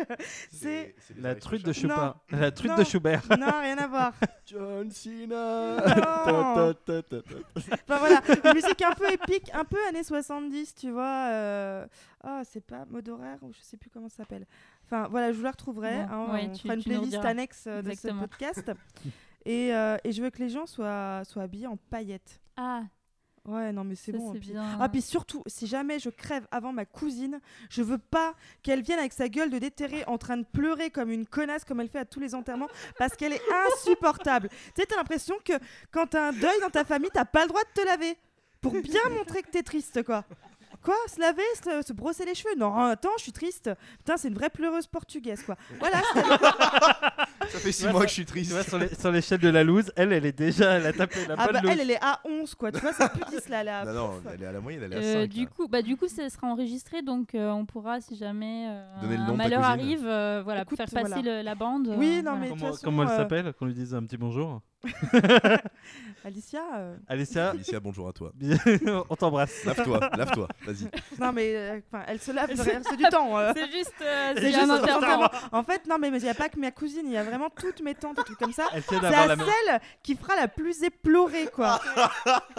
C'est La truite de Schubert. Schubert. La truite Non. de Schubert. non rien à voir. John Cena Non. Ta, ta, ta, ta, ta. Enfin voilà, une musique un peu épique, un peu années 70, tu vois. euh, Ah, c'est pas mode horaire ou je sais plus comment ça s'appelle. Enfin voilà, je vous la retrouverai. Bon, hein, ouais, on tu- fera une playlist annexe euh, de ce podcast. et, euh, et je veux que les gens soient, soient habillés en paillettes. Ah, Ouais, non mais c'est bon. puis- bien. Ah, puis surtout, si jamais je crève avant ma cousine, je veux pas qu'elle vienne avec sa gueule de déterré en train de pleurer comme une connasse, comme elle fait à tous les enterrements, parce qu'elle est insupportable. tu sais, t'as l'impression que quand t'as un deuil dans ta famille, t'as pas le droit de te laver. Pour bien montrer que t'es triste, quoi. Quoi Se laver se, se brosser les cheveux? Non, attends, je suis triste. Putain, c'est une vraie pleureuse portugaise, quoi. Voilà, Ça fait 6 Ouais, mois ça- que je suis Tu triste. vois, sur les- sur l'échelle de la loose, elle, elle est déjà, elle a tapé la ah bonne bah, loose. elle, elle est à 11, quoi. Tu vois, c'est plus 10 là. là. Non, non, elle est à la moyenne, elle est à Euh, 5. du coup, bah du coup, ça sera enregistré, donc euh, on pourra, si jamais euh, Donner le un nom de ta malheur cousine. arrive, euh, voilà, Écoute, faire passer voilà. le- la bande. euh, Oui, non, voilà. mais- de Comment, toute façon, comment elle euh, s'appelle? Qu'on lui dise un petit bonjour. Alicia euh, Alicia, Alicia, bonjour à toi. on t'embrasse. Lave-toi, lave-toi, vas-y. Non, mais euh, enfin, elle se lave Elle se- reste du temps. euh. C'est juste, euh, C'est c'est juste un un enterrement. En fait, non, mais il n'y a pas que ma cousine, il y a vraiment toutes mes tantes et tout comme ça. Elle C'est d'avoir la même. celle qui fera la plus éplorée, quoi.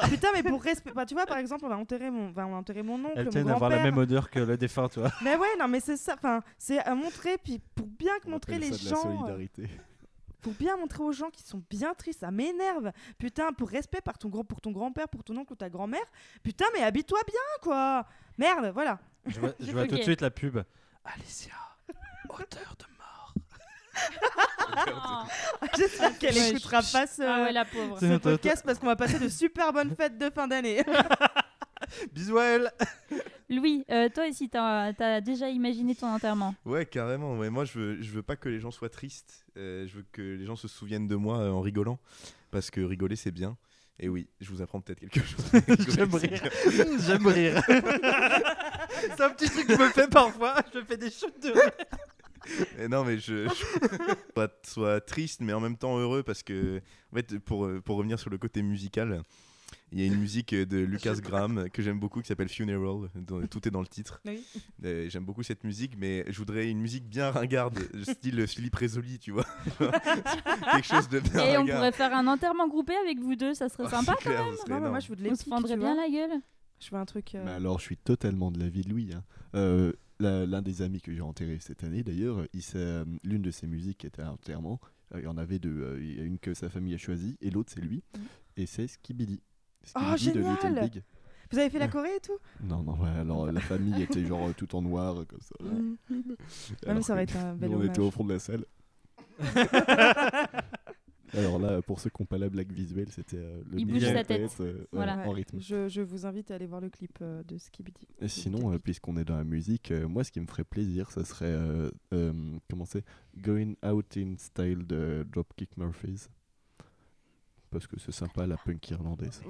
Putain, mais pour respect. bah, tu vois, par exemple, on va enterrer mon, enfin, on va enterrer mon oncle, Elle mon tient d'avoir la grand-père. même odeur que le défunt, tu vois. Mais ouais, non, mais c'est ça. Enfin, c'est à montrer, puis pour bien que On montrer appelle les ça de la gens. euh, solidarité. Pour bien montrer aux gens qui sont bien tristes, ça m'énerve. Putain, pour respect par ton grand, pour ton grand-père, pour ton oncle ou ta grand-mère. Putain, mais habille-toi bien, quoi. Merde, voilà. Je vois, je J'ai vois tout de suite la pub. Alicia, odeur de mort. J'espère qu'elle Ouais, écoutera je- pas ce, ah ouais, la pauvre. ce podcast parce qu'on va passer de super bonnes fêtes de fin d'année. Bisous à elle. Louis, euh, toi aussi, t'as as déjà imaginé ton enterrement? Ouais, carrément. Ouais, moi, je veux, je veux pas que les gens soient tristes. Euh, je veux que les gens se souviennent de moi euh, en rigolant. Parce que rigoler, c'est bien. Et oui, je vous apprends peut-être quelque chose. J'aime rire. J'aime rire. C'est un petit truc que je me fais parfois. Je fais des shoots de rire. Et non, mais je, je sois, sois triste, mais en même temps heureux parce que, en fait, pour, pour revenir sur le côté musical, il y a une musique de Lucas Graham que j'aime beaucoup qui s'appelle Funeral. dont- Tout est dans le titre. Oui. Euh, j'aime beaucoup cette musique, mais je voudrais une musique bien ringarde, style Philippe Résoli, tu vois. Quelque chose de bien Et on ringard. pourrait faire un enterrement groupé avec vous deux, ça serait Ah, sympa. clair, ce serait Non, mais moi je On se fendrait bien la gueule. Je veux un truc. euh, Mais alors, je suis totalement de l'avis de Louis. hein. Euh, L'un des amis que j'ai enterré cette année, d'ailleurs, euh, l'une de ses musiques était un enterrement. Il y en avait deux. Il y a une que sa famille a choisie et l'autre, c'est lui. Et c'est Skibidi. Oh, de génial Big. Vous avez fait la Corée et tout? Non, non, ouais, alors la famille était genre euh, tout en noir, euh, comme ça. Mm. Non, mais Alors ça aurait été un bel nous, on était au fond de la salle. Alors là, pour ceux qui n'ont pas la blague visuelle, c'était euh, le Il mec bouge sa tête. euh, ouais, Voilà. en rythme. Je, je vous invite à aller voir le clip euh, de Skibidi. Et sinon, euh, puisqu'on est dans la musique, euh, moi, ce qui me ferait plaisir, ça serait, euh, euh, comment c'est, Going Out in Style de Dropkick Murphys. Parce que c'est sympa, la punk irlandaise.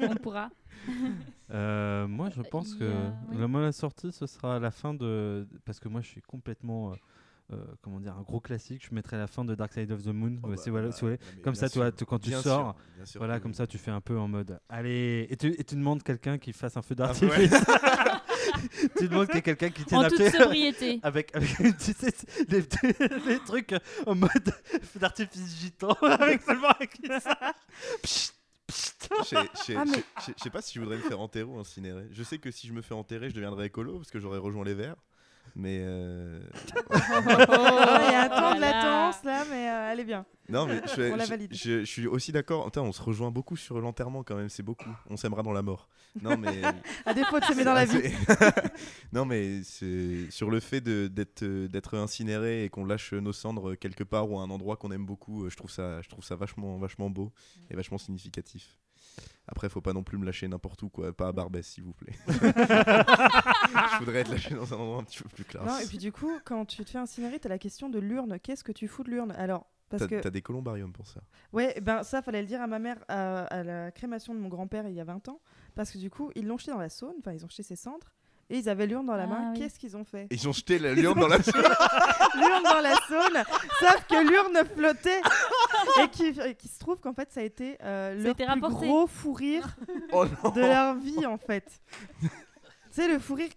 on pourra. Euh, moi, je pense que a- oui. le moment de la sortie, ce sera à la fin de. Parce que moi, je suis complètement. euh, euh, comment dire, un gros classique. Je mettrai la fin de Dark Side of the Moon. Oh, Ouais, bah, voilà, bah, si non, Comme ça, toi, sûr, tu- quand tu bien sors, sûr, bien sûr Voilà, comme ça, tu fais un peu en mode. Allez, et tu, et tu demandes quelqu'un qui fasse un feu Ah, d'artifice. tu demandes qu'il y ait quelqu'un qui tienne En un toute sobriété. Avec, avec tu sais, les, les trucs en mode d'artifice gitan. avec seulement avec ça. Psst, Ah, mais- je sais pas si je voudrais me faire enterrer ou incinérer. Je sais que si je me fais enterrer, je deviendrai écolo parce que j'aurais rejoint les Verts. Mais euh, Il y a un temps de latence là, mais euh, elle est bien. non, mais je, On la valide. je- je suis aussi d'accord. On se rejoint beaucoup sur l'enterrement quand même. C'est beaucoup. On s'aimera dans la mort. Non, mais À défaut de s'aimer dans la vie. Non, mais c'est sur le fait d'être euh, d'être incinéré et qu'on lâche nos cendres quelque part ou à un endroit qu'on aime beaucoup. euh, Je trouve ça, je trouve ça vachement, vachement beau et vachement significatif. Après, faut pas non plus me lâcher n'importe où, quoi. Pas à Barbès, s'il vous plaît. je voudrais être lâché dans un endroit un petit peu plus classe. Non, et puis du coup, quand tu te fais incinérer, t'as la question de l'urne. Qu'est-ce que tu fous de l'urne? Alors, parce T'as que t'as des columbariums pour ça. Ouais, ben ça, fallait le dire à ma mère à, à la crémation de mon grand-père il y a 20 ans. Parce que du coup, ils l'ont jeté dans la Saône, enfin, ils ont jeté ses cendres. Et ils avaient l'urne dans la Ah main. oui. Qu'est-ce qu'ils ont fait? Ils ont jeté la l'urne dans la L'urne dans la Saône, sauf que l'urne flottait. Et qui, se trouve qu'en fait, ça a été euh, été plus rapporté. gros fou rire Oh de leur vie, en fait. C'est le fou rire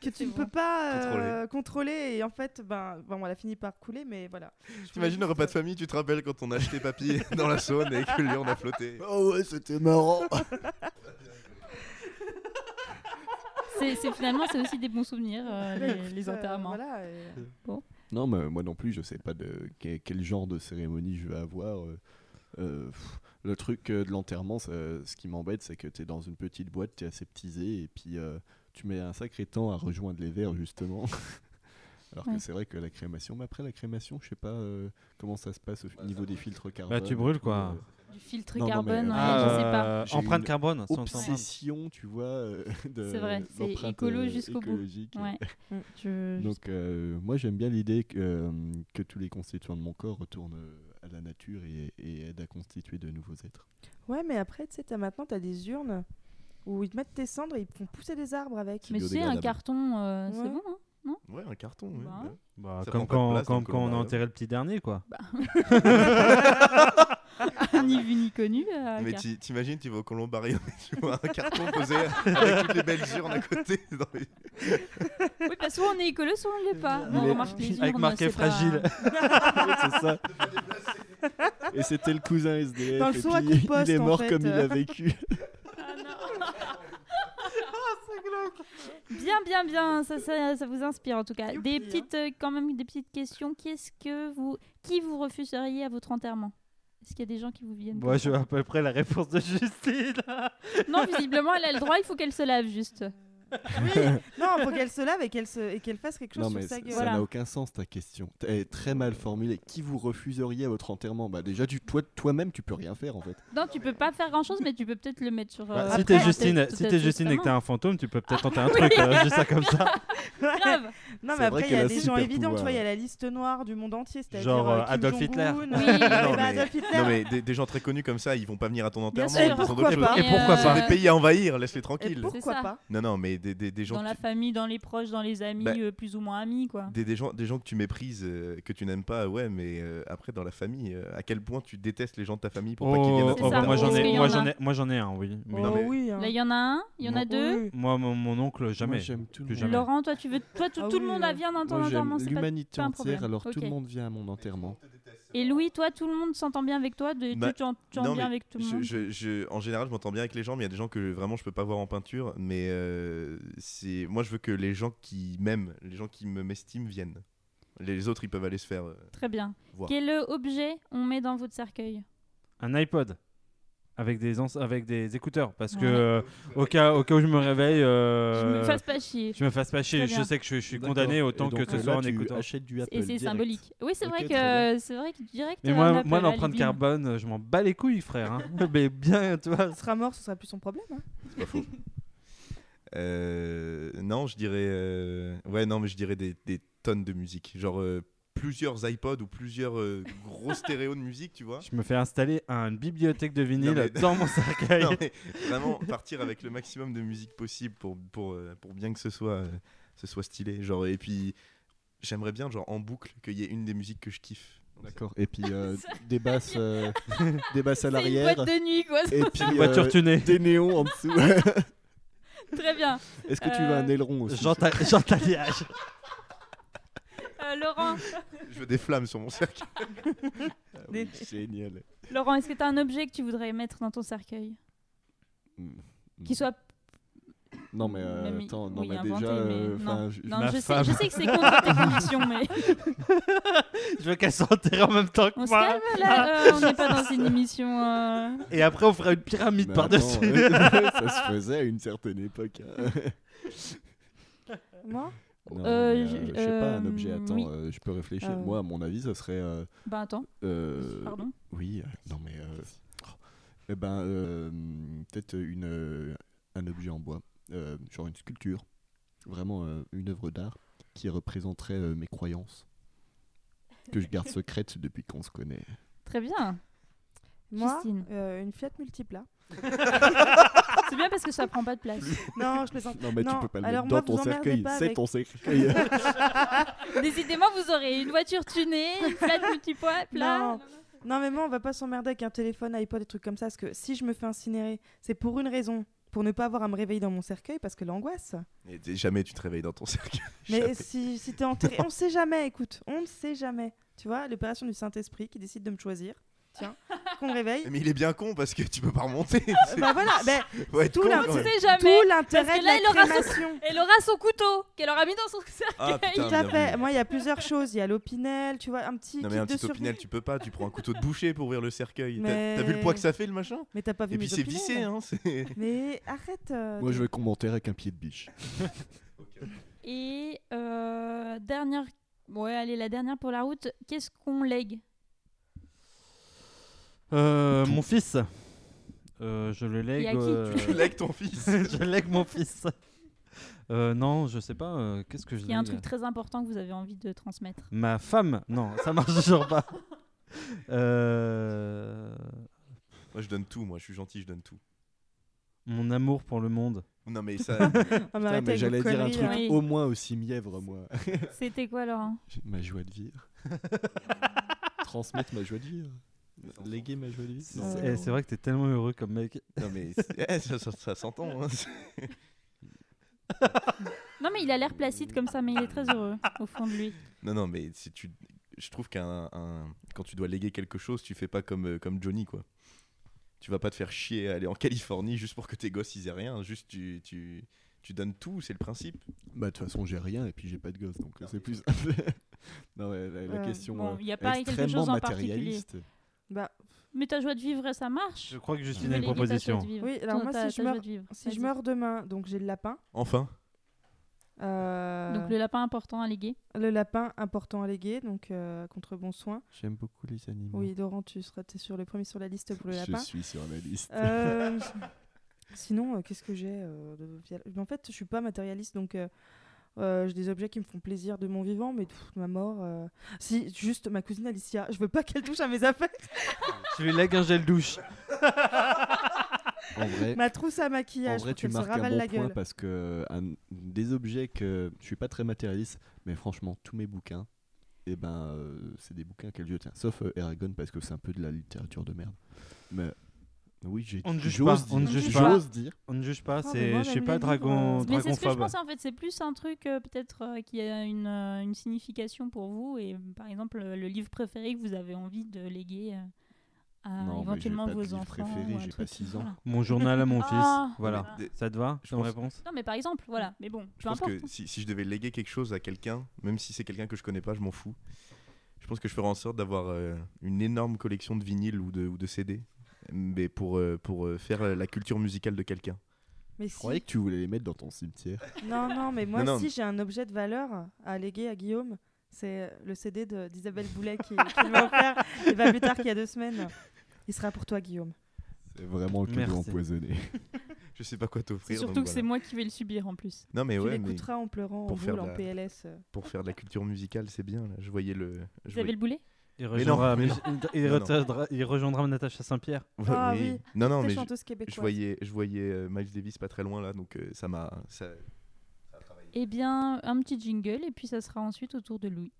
que tu ne peux pas euh, contrôler. Et en fait, ben, bon, elle a fini par couler, mais voilà. T'imagines un repas de famille, tu te rappelles quand on a acheté papy dans la Saône et que l'urne a flotté Oh ouais, c'était marrant. C'est c'est- finalement, c'est aussi des bons souvenirs, euh, Bah, les, écoute, les euh, enterrements. voilà, et- Non, mais moi non plus, je sais pas de quel, quel genre de cérémonie je vais avoir. euh, euh, pff, le truc euh, de l'enterrement, ça- ce qui m'embête, c'est que tu es dans une petite boîte, tu es aseptisé, et puis euh, tu mets un sacré temps à rejoindre les verres, justement. Alors Ouais. que c'est vrai que la crémation, mais après la crémation, je sais pas euh, comment ça se passe au niveau des filtres carbone. Bah, tu brûles, quoi. Du filtre Non, non, carbone, mais, ouais, euh, je sais pas. J'ai empreinte carbone. obsession, tu vois, euh, C'est vrai, c'est écolo euh, jusqu'au bout. Ouais. Mm. Je- Donc euh, moi j'aime bien l'idée que, euh, que tous les constituants de mon corps retournent à la nature et, et aident à constituer de nouveaux êtres. Ouais, mais après, tu sais, t'as- maintenant, tu as des urnes où ils te mettent tes cendres et ils font pousser des arbres avec. Mais tu sais, un carton, euh, c'est bon, hein Ouais, un carton. ouais, Bah. Bah, comme quand, place comme quand on a columbarium. enterré le petit dernier, quoi. Ni vu ni connu. euh, Mais car- t'imagines, tu vas au columbarium et tu vois un carton posé avec toutes les belles urnes à côté. dans les- Oui, bah, soit on est écolo, soit on ne l'est pas. Il On les Avec marqué pas- fragile. c'est ça. Et c'était le cousin SDF. Dans le et puis coup de poste, il est en mort fait. comme il a vécu. Ah non. Bien, bien, bien. Ça, ça, ça vous inspire en tout cas. Youpi, Des petites, euh, quand même, des petites questions. Qu'est-ce que vous, qui vous refuseriez à votre enterrement? Est-ce qu'il y a des gens qui vous viennent Moi, je veux à peu près la réponse de Justine. Non, visiblement, elle a le droit. Il faut qu'elle se lave juste. Non, faut qu'elle se lave et qu'elle se... et qu'elle fasse quelque chose Non sur mais sa ça gueule. ça n'a aucun sens ta question. Elle est très mal formulée. Qui vous refuseriez à votre enterrement? Bah déjà tu, toi toi-même tu peux rien faire en fait. Non, tu peux pas faire grand-chose, mais tu peux peut-être le mettre sur. Bah, euh, si après, t'es Justine, si t'es Justine et que t'es un fantôme, tu peux peut-être tenter un truc. euh, juste ça comme ça. Grave. Non, C'est mais vrai après, il y qu'elle a a des gens évidents. Tu vois, il y a la liste noire du monde entier. c'est-à-dire, Genre, euh, euh, Kim Adolf Hitler. Jong-un. Oui, Eh Non, mais- Adolf Hitler. Non, mais des, des gens très connus comme ça, ils vont pas venir à ton enterrement. sûr, ils d'autres choses. Et pourquoi pas? Des pays à envahir, laisse-les Et tranquilles. pourquoi ça. pas? Non, non, mais des, des, des gens Dans la tu- famille, dans les proches, dans les amis, Bah, euh, plus ou moins amis, quoi. des, des gens, des gens que tu méprises, euh, que tu n'aimes pas, ouais, mais euh, après dans la famille, euh, à quel point tu détestes les gens de ta famille pour pas qu'ils viennent à Oh, oh, bah, ça. moi enterrement. j'en ai, moi j'en ai, moi j'en ai un, oui. oui. Oh Non, mais- oui. hein. Là, il y en a un, il y en a Moi- deux. Oui. Moi, mon, mon oncle, jamais. Moi j'aime tout le Plus monde. jamais. Laurent, toi, tu veux, toi, tout, Ah tout le monde vient dans ton enterrement, c'est pas, un entière problème. alors tout le monde vient à mon enterrement. Et Louis, toi, tout le monde s'entend bien avec toi de, Bah, Tu t'en- tu en non, bien avec tout le monde je- je- en général, je m'entends bien avec les gens, mais il y a des gens que vraiment je peux pas voir en peinture. Mais euh, c'est moi, je veux que les gens qui m'aiment, les gens qui me m'estiment viennent. Les autres, ils peuvent aller se faire. euh, Très bien. voir. Quel objet on met dans votre cercueil? Un iPod. Avec des, avec des écouteurs. Parce que euh, au, cas, au cas où je me réveille, euh, Je me fasse pas chier. je me fasse pas chier. Je sais que je, je suis condamné autant donc, que ce euh, soit en écoutant. achètes du Apple Et c'est symbolique. Oui, c'est vrai que c'est vrai que direct. Mais euh, moi, l'empreinte carbone, je m'en bats les couilles, frère. hein. Mais bien, tu vois. Sera mort, ce sera plus son problème. hein. C'est pas faux. Euh, non, je dirais. euh, Ouais, non, mais je dirais des, des tonnes de musique. Genre euh, plusieurs iPods ou plusieurs euh, gros stéréos de musique, tu vois. Je me fais installer une bibliothèque de vinyle Non, mais- dans mon cercueil. Non, mais vraiment partir avec le maximum de musique possible pour, pour, euh, pour bien que ce soit, euh, ce soit stylé. Genre, et puis, j'aimerais bien, genre, en boucle, qu'il y ait une des musiques que je kiffe. D'accord. Et puis euh, des basses, euh, des basses à C'est une l'arrière. boîte de nuit, quoi. Et puis Voiture euh, tunée. des néons en dessous. Très bien. Est-ce que tu veux un aileron aussi Janta- Jantaliage. Euh, Laurent, Je veux des flammes sur mon cercle. Ah oui, Génial. Laurent, est-ce que tu as un objet que tu voudrais mettre dans ton cercueil Mm. Qui soit. Non mais euh, Même- attends, non oui, mais inventé, déjà, mais euh, non. enfin, je- Non, Ma je sais, femme. je sais que c'est contre tes convictions, mais Je veux qu'elle s'enterre en même temps que on se moi. calme là. euh, on n'est pas dans une émission. euh, Et après, on fera une pyramide Mais par-dessus. attends, ça se faisait à une certaine époque. hein. Moi? Non, Euh, mais, je- euh, je sais pas, un euh, objet. Attends, oui. euh, je peux réfléchir. Moi, à mon avis, ça serait. euh, Bah attends, euh, pardon. Oui, euh, non mais. euh, oh, eh ben, euh, peut-être une, euh, un objet en bois, euh, genre une sculpture, vraiment euh, une œuvre d'art qui représenterait euh, mes croyances, que je garde secrètes depuis qu'on se connaît. Très bien. Moi, euh, une Fiat Multipla. C'est bien parce que ça prend pas de place. Non, je plaisante. Non, mais Non, tu peux pas le alors mettre moi, dans ton cercueil. C'est avec- ton cercueil. Décidément, vous aurez une voiture tunée, une flat multipoids, plat. Non. Non, mais moi, on va pas s'emmerder avec un téléphone, iPod, des trucs comme ça. Parce que si je me fais incinérer, c'est pour une raison. Pour ne pas avoir à me réveiller dans mon cercueil, parce que l'angoisse. Et jamais tu te réveilles dans ton cercueil. Mais Jamais. si, si t'es enterré, on sait jamais, écoute, on ne sait jamais. Tu vois, l'opération du Saint-Esprit qui décide de me choisir. Tiens, qu'on réveille. Mais il est bien con parce que tu peux pas remonter. Bah voilà, être tout l'intérêt Parce que de là, la il aura son-. Elle aura son couteau qu'elle aura mis dans son cercueil. Ah, putain, Tout à bien fait. vu. Moi, il y a plusieurs choses. Il y a l'opinel, tu vois, un petit Non mais un de petit survie. opinel, tu peux pas, tu prends un couteau de boucher pour ouvrir le cercueil. T'as- Mais- T'as vu le poids que ça fait le machin? Mais t'as pas vu Et puis c'est vissé, hein. Mais arrête. euh, Moi, je vais qu'on m'enterre avec un pied de biche. Et euh, dernière. Ouais, allez, la dernière pour la route. Qu'est-ce qu'on lègue? Euh, mon fils. Euh, je le lègue. Euh, Tu lègues ton fils. je lègue mon fils. Euh, non, je sais pas. euh, Qu'est-ce que je Il y a un lègue truc très important que vous avez envie de transmettre. Ma femme Non, ça marche toujours pas. Euh, Moi je donne tout, moi je suis gentil, je donne tout. Mon amour pour le monde. Non mais ça, Ah, mais Putain, arrêtez mais avec vos j'allais dire un conneries, truc. Oui. au moins aussi mièvre, moi. C'était quoi, Laurent? Ma joie de vivre. Transmettre ma joie de vivre. Léguer ma vivre. C'est eh, vrai que t'es tellement heureux comme mec. non mais eh, ça, ça- ça s'entend. hein. Non, mais il a l'air placide comme ça, mais il est très heureux au fond de lui. Non non mais si tu, je trouve qu'un un- quand tu dois léguer quelque chose, tu fais pas comme euh, comme Johnny quoi. Tu vas pas te faire chier à aller en Californie juste pour que tes gosses ils aient rien. Juste tu tu tu donnes tout, c'est le principe. Bah, de toute façon, j'ai rien et puis j'ai pas de gosse, donc euh, c'est plus. non, ouais, la, la Euh, question. bon, euh, y a pas quelque extrêmement chose en particulier. matérialiste. Bah, Mais ta joie de vivre, ça marche Je crois que Justine a une proposition. Oui, alors Ton- moi, ta- si je ta meurs- si je meurs demain, donc j'ai le lapin. Enfin. euh, Donc le lapin important à léguer. le lapin important à léguer, donc euh, contre bon soin. J'aime beaucoup les animaux. Oui, Laurent, tu seras t'es sur le premier sur la liste pour le Je lapin. suis sur la liste. Euh, sinon, euh, qu'est-ce que j'ai euh, de En fait, je suis pas matérialiste, donc euh, j'ai des objets qui me font plaisir de mon vivant, mais pff, ma mort. euh, Si, juste ma cousine Alicia, je veux pas qu'elle touche à mes affaires. Tu lui lègues un gel douche. En vrai, Ma trousse à en maquillage, vrai pour tu qu'elle se marques un ravale bon la point gueule. parce que un- des objets que je suis pas très matérialiste, mais franchement, tous mes bouquins, et ben, euh, c'est des bouquins auxquels je tiens. Sauf euh, Eragon parce que c'est un peu de la littérature de merde. Mais oui, j'ai. On ne juge pas, on ne dire- juge pas. J'ose dire. On ne juge pas, Oh, c'est je même pas dragon livres, Mais c'est ce que je pense en fait, c'est plus un truc euh, peut-être euh, qui a une, euh, une signification pour vous et par exemple le, livre préféré que vous avez envie de léguer euh, à éventuellement j'ai pas de vos livre enfants. préféré, j'ai pas six voilà. ans. Mon journal à mon fils. Ah, Voilà. voilà. Ça te va Je comme réponse? Non mais par exemple, voilà, mais bon, Je peu pense importe. que si, si je devais léguer quelque chose à quelqu'un, même si c'est quelqu'un que je connais pas, je m'en fous. Je pense que je ferais en sorte d'avoir euh, une énorme collection de vinyles ou de, ou de CD, mais pour, euh, pour euh, faire la culture musicale de quelqu'un. Mais Je si- croyais que tu voulais les mettre dans ton cimetière. Non, non, mais moi, Non, non. si j'ai un objet de valeur à léguer à Guillaume, c'est euh, le CD d'Isabelle Boulet qui, qui m'a offert et pas plus tard qu'il y a deux semaines. Il sera pour toi, Guillaume. C'est vraiment le cadeau empoisonné. Je sais pas quoi t'offrir. surtout que c'est moi qui vais le subir en plus. Non mais tu ouais, mais l'écouteras en pleurant, en pour faire boule, en la- PLS. pour faire de la culture musicale, c'est bien. Là. Je voyais le. Je Vous avez voyais- le boulet? Il Mais non, rejoindra, mais mais non. il, non. rejoindra- il rejoindra Natacha Saint-Pierre. Ouais, Ah oui. oui. Non non mais je, chanteuse québécoise. je voyais je voyais euh, Miles Davis pas très loin là, donc euh, ça m'a. Ça... ça. Eh bien, un petit jingle et puis ça sera ensuite au tour de Louis.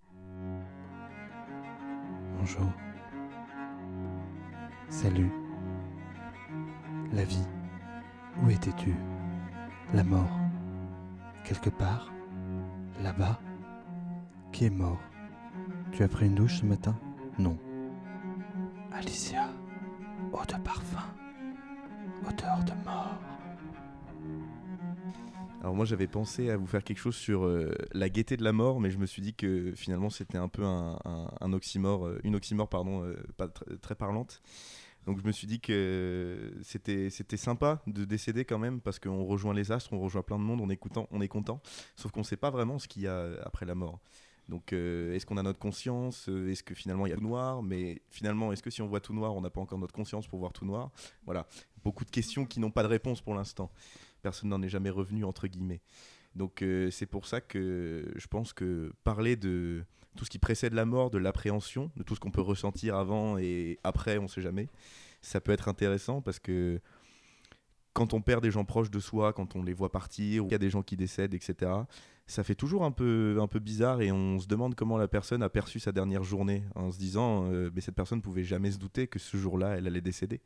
Bonjour. Salut. La vie. Où étais-tu? La mort. Quelque part Là-bas Qui est mort? Tu as pris une douche ce matin? Non. Alicia. Eau de parfum. Odeur de mort. Alors moi j'avais pensé à vous faire quelque chose sur euh, la gaieté de la mort, mais je me suis dit que finalement c'était un peu un, un- un oxymore, euh, une oxymore pardon, euh, pas tr- très parlante. Donc je me suis dit que c'était c'était sympa de décéder quand même parce qu'on rejoint les astres, on rejoint plein de monde, on est content, on est content. Sauf qu'on ne sait pas vraiment ce qu'il y a après la mort. Donc euh, est-ce qu'on a notre conscience Euh, Est-ce que finalement il y a tout noir Mais finalement est-ce que si on voit tout noir, on n'a pas encore notre conscience pour voir tout noir? Voilà, beaucoup de questions qui n'ont pas de réponse pour l'instant. Personne n'en est jamais revenu entre guillemets. Donc euh, c'est pour ça que je pense que parler de tout ce qui précède la mort, de l'appréhension, de tout ce qu'on peut ressentir avant et après, on ne sait jamais, ça peut être intéressant parce que quand on perd des gens proches de soi, quand on les voit partir, ou qu'il y a des gens qui décèdent, etc., ça fait toujours un peu, un peu bizarre et on se demande comment la personne a perçu sa dernière journée en se disant euh, mais cette personne pouvait jamais se douter que ce jour-là elle allait décéder.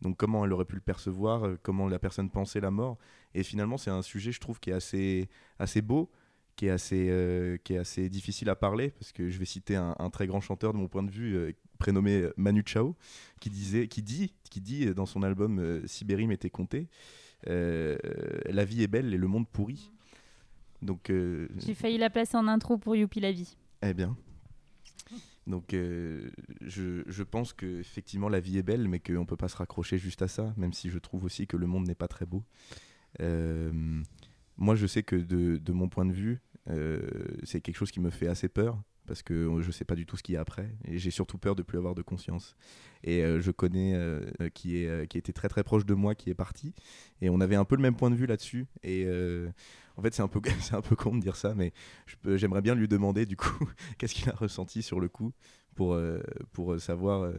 Donc comment elle aurait pu le percevoir, euh, comment la personne pensait la mort. Et finalement c'est un sujet je trouve qui est assez, assez beau, qui est assez, euh, qui est assez difficile à parler parce que je vais citer un, très grand chanteur de mon point de vue prénommé Manu Chao qui disait, qui dit, qui dit dans son album Sibérie m'était compté, euh, la vie est belle et le monde pourri. Donc euh, J'ai failli la placer en intro pour Youpi la vie. eh bien. Donc, euh, je, je pense que effectivement la vie est belle, mais qu'on peut pas se raccrocher juste à ça, même si je trouve aussi que le monde n'est pas très beau. Euh, moi, je sais que de, de mon point de vue, c'est quelque chose qui me fait assez peur, parce que je sais pas du tout ce qu'il y a après, et j'ai surtout peur de plus avoir de conscience. Et euh, je connais euh, qui, est, euh, qui était très très proche de moi, qui est parti, et on avait un peu le même point de vue là-dessus. Et en fait, c'est un peu un peu con de dire ça, mais j'aimerais bien lui demander du coup qu'est-ce qu'il a ressenti sur le coup pour, euh, pour savoir euh,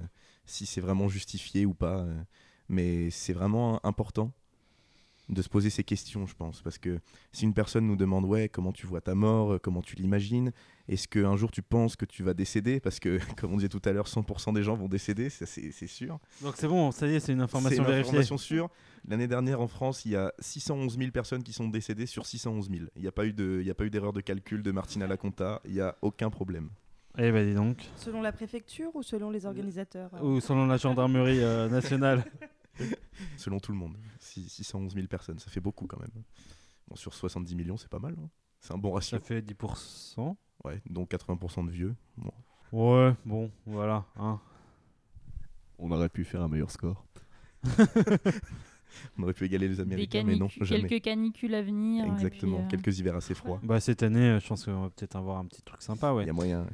si c'est vraiment justifié ou pas. euh. mais c'est vraiment important de se poser ces questions, je pense, parce que si une personne nous demande ouais comment tu vois ta mort, euh, comment tu l'imagines, est-ce qu'un jour tu penses que tu vas décéder, parce que comme on disait tout à l'heure, 100% des gens vont décéder, ça, c'est c'est sûr. Donc c'est bon, ça y est, c'est une C'est information une vérifiée. information sûre. L'année dernière en France, il y a 611 000 personnes qui sont décédées sur 611 000. Il n'y a pas eu de- il y a pas eu d'erreur de calcul de Martina Laconta. Il n'y a aucun problème. Eh ben dis donc. Selon la préfecture ou selon les organisateurs euh Ou selon la gendarmerie euh, nationale. Selon tout le monde. Six- 611 000 personnes, ça fait beaucoup quand même. Bon, sur 70 millions, c'est pas mal. hein. C'est un bon ratio. Ça fait 10%. Ouais, donc 80% de vieux. Bon. Ouais, bon, voilà. Hein. On aurait pu faire un meilleur score. On aurait pu égaler les Américains, mais non, jamais. quelques canicules à venir. Exactement. puis, euh, Quelques hivers assez froids. Bah cette année, euh, je pense qu'on va peut-être avoir un petit truc sympa, Il ouais. y a moyen. ouais.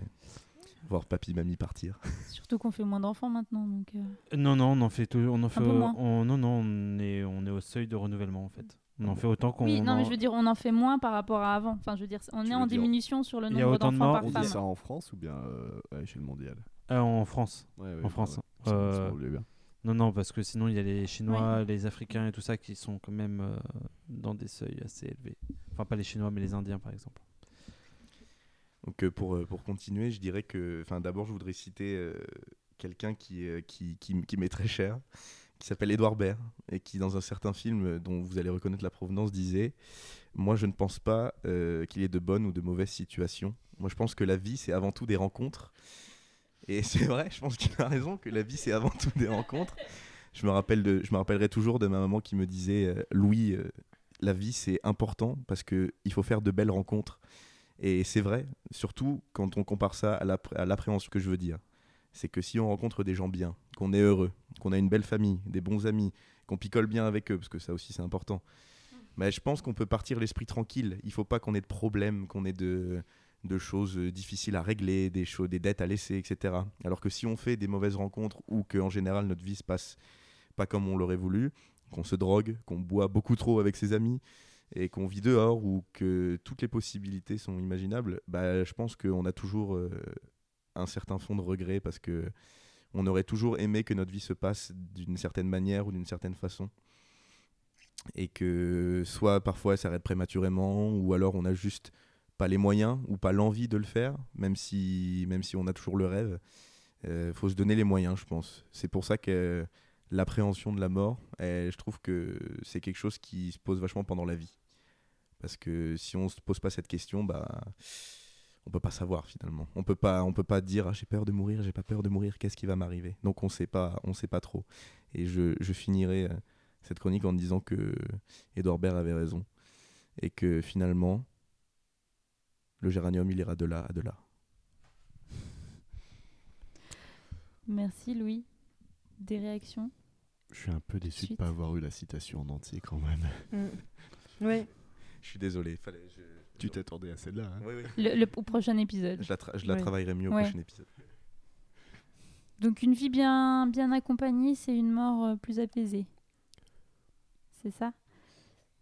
Voir papy, mamie partir. Surtout qu'on fait moins d'enfants maintenant. Donc, euh, Non, non, on en fait toujours. On en fait. peu moins. on- non, non, on est, on est au seuil de renouvellement en fait. On en fait autant qu'on. Oui, non, en- mais je veux dire, on en fait moins par rapport à avant. Enfin, je veux dire, on Tu est en dire- diminution sur le Il y a nombre autant de d'enfants morts, par On on dit femme. ça en France ou bien euh, à l'échelle mondiale? Euh, en France. Ouais, ouais, En France. ouais. Ça me Euh, bien. Non, non, parce que sinon il y a les Chinois, les Africains et tout ça qui sont quand même euh, dans des seuils assez élevés. Enfin, pas les Chinois, mais les Indiens par exemple. Donc euh, pour, euh, pour continuer, je dirais que, d'abord je voudrais citer euh, quelqu'un qui, qui, qui, m'est très cher, qui s'appelle Édouard Baird, et qui dans un certain film dont vous allez reconnaître la provenance disait, moi je ne pense pas qu'il y ait de bonnes ou de mauvaises situations. Moi je pense que la vie c'est avant tout des rencontres. Et c'est vrai, je pense qu'il a raison, que la vie c'est avant tout des rencontres. Je me, rappelle de, je me rappellerai toujours de ma maman qui me disait, Louis, la vie c'est important parce qu'il faut faire de belles rencontres. Et c'est vrai, surtout quand on compare ça à l'appré- à l'appréhension que je veux dire. C'est que si on rencontre des gens bien, qu'on est heureux, qu'on a une belle famille, des bons amis, qu'on picole bien avec eux, parce que ça aussi c'est important, mais je pense qu'on peut partir l'esprit tranquille. Il faut pas qu'on ait de problèmes, qu'on ait de, de choses euh, difficiles à régler, des, choses, des dettes à laisser, etc. Alors que si on fait des mauvaises rencontres ou qu'en général notre vie se passe pas comme on l'aurait voulu, qu'on se drogue, qu'on boit beaucoup trop avec ses amis, et qu'on vit dehors ou que toutes les possibilités sont imaginables, bah, je pense qu'on a toujours euh, un certain fond de regret parce que on aurait toujours aimé que notre vie se passe d'une certaine manière ou d'une certaine façon. Et que soit parfois elle s'arrête prématurément ou alors on a juste pas les moyens ou pas l'envie de le faire, même si, même si on a toujours le rêve. Il faut se donner les moyens, je pense. C'est pour ça que l'appréhension de la mort, eh, je trouve que c'est quelque chose qui se pose vachement pendant la vie. Parce que si on se pose pas cette question, bah, on peut pas savoir finalement. On peut pas, on peut pas dire ah, j'ai peur de mourir, j'ai pas peur de mourir, qu'est-ce qui va m'arriver? Donc on sait pas, on sait pas trop. Et je, je finirai euh, cette chronique en disant que Edouard Baird avait raison et que finalement le géranium il ira de là à de là. Merci Louis. Des réactions Je suis un peu déçu de ne pas avoir eu la citation en entier quand même. Mm. Ouais. Je suis désolé, fallait. Je... Tu t'attendais à celle-là. hein Oui, oui. le, le- Au prochain épisode. Je la, tra- je la Ouais. travaillerai mieux au Ouais. prochain épisode. Donc une vie bien, bien accompagnée, c'est une mort euh, plus apaisée. C'est ça?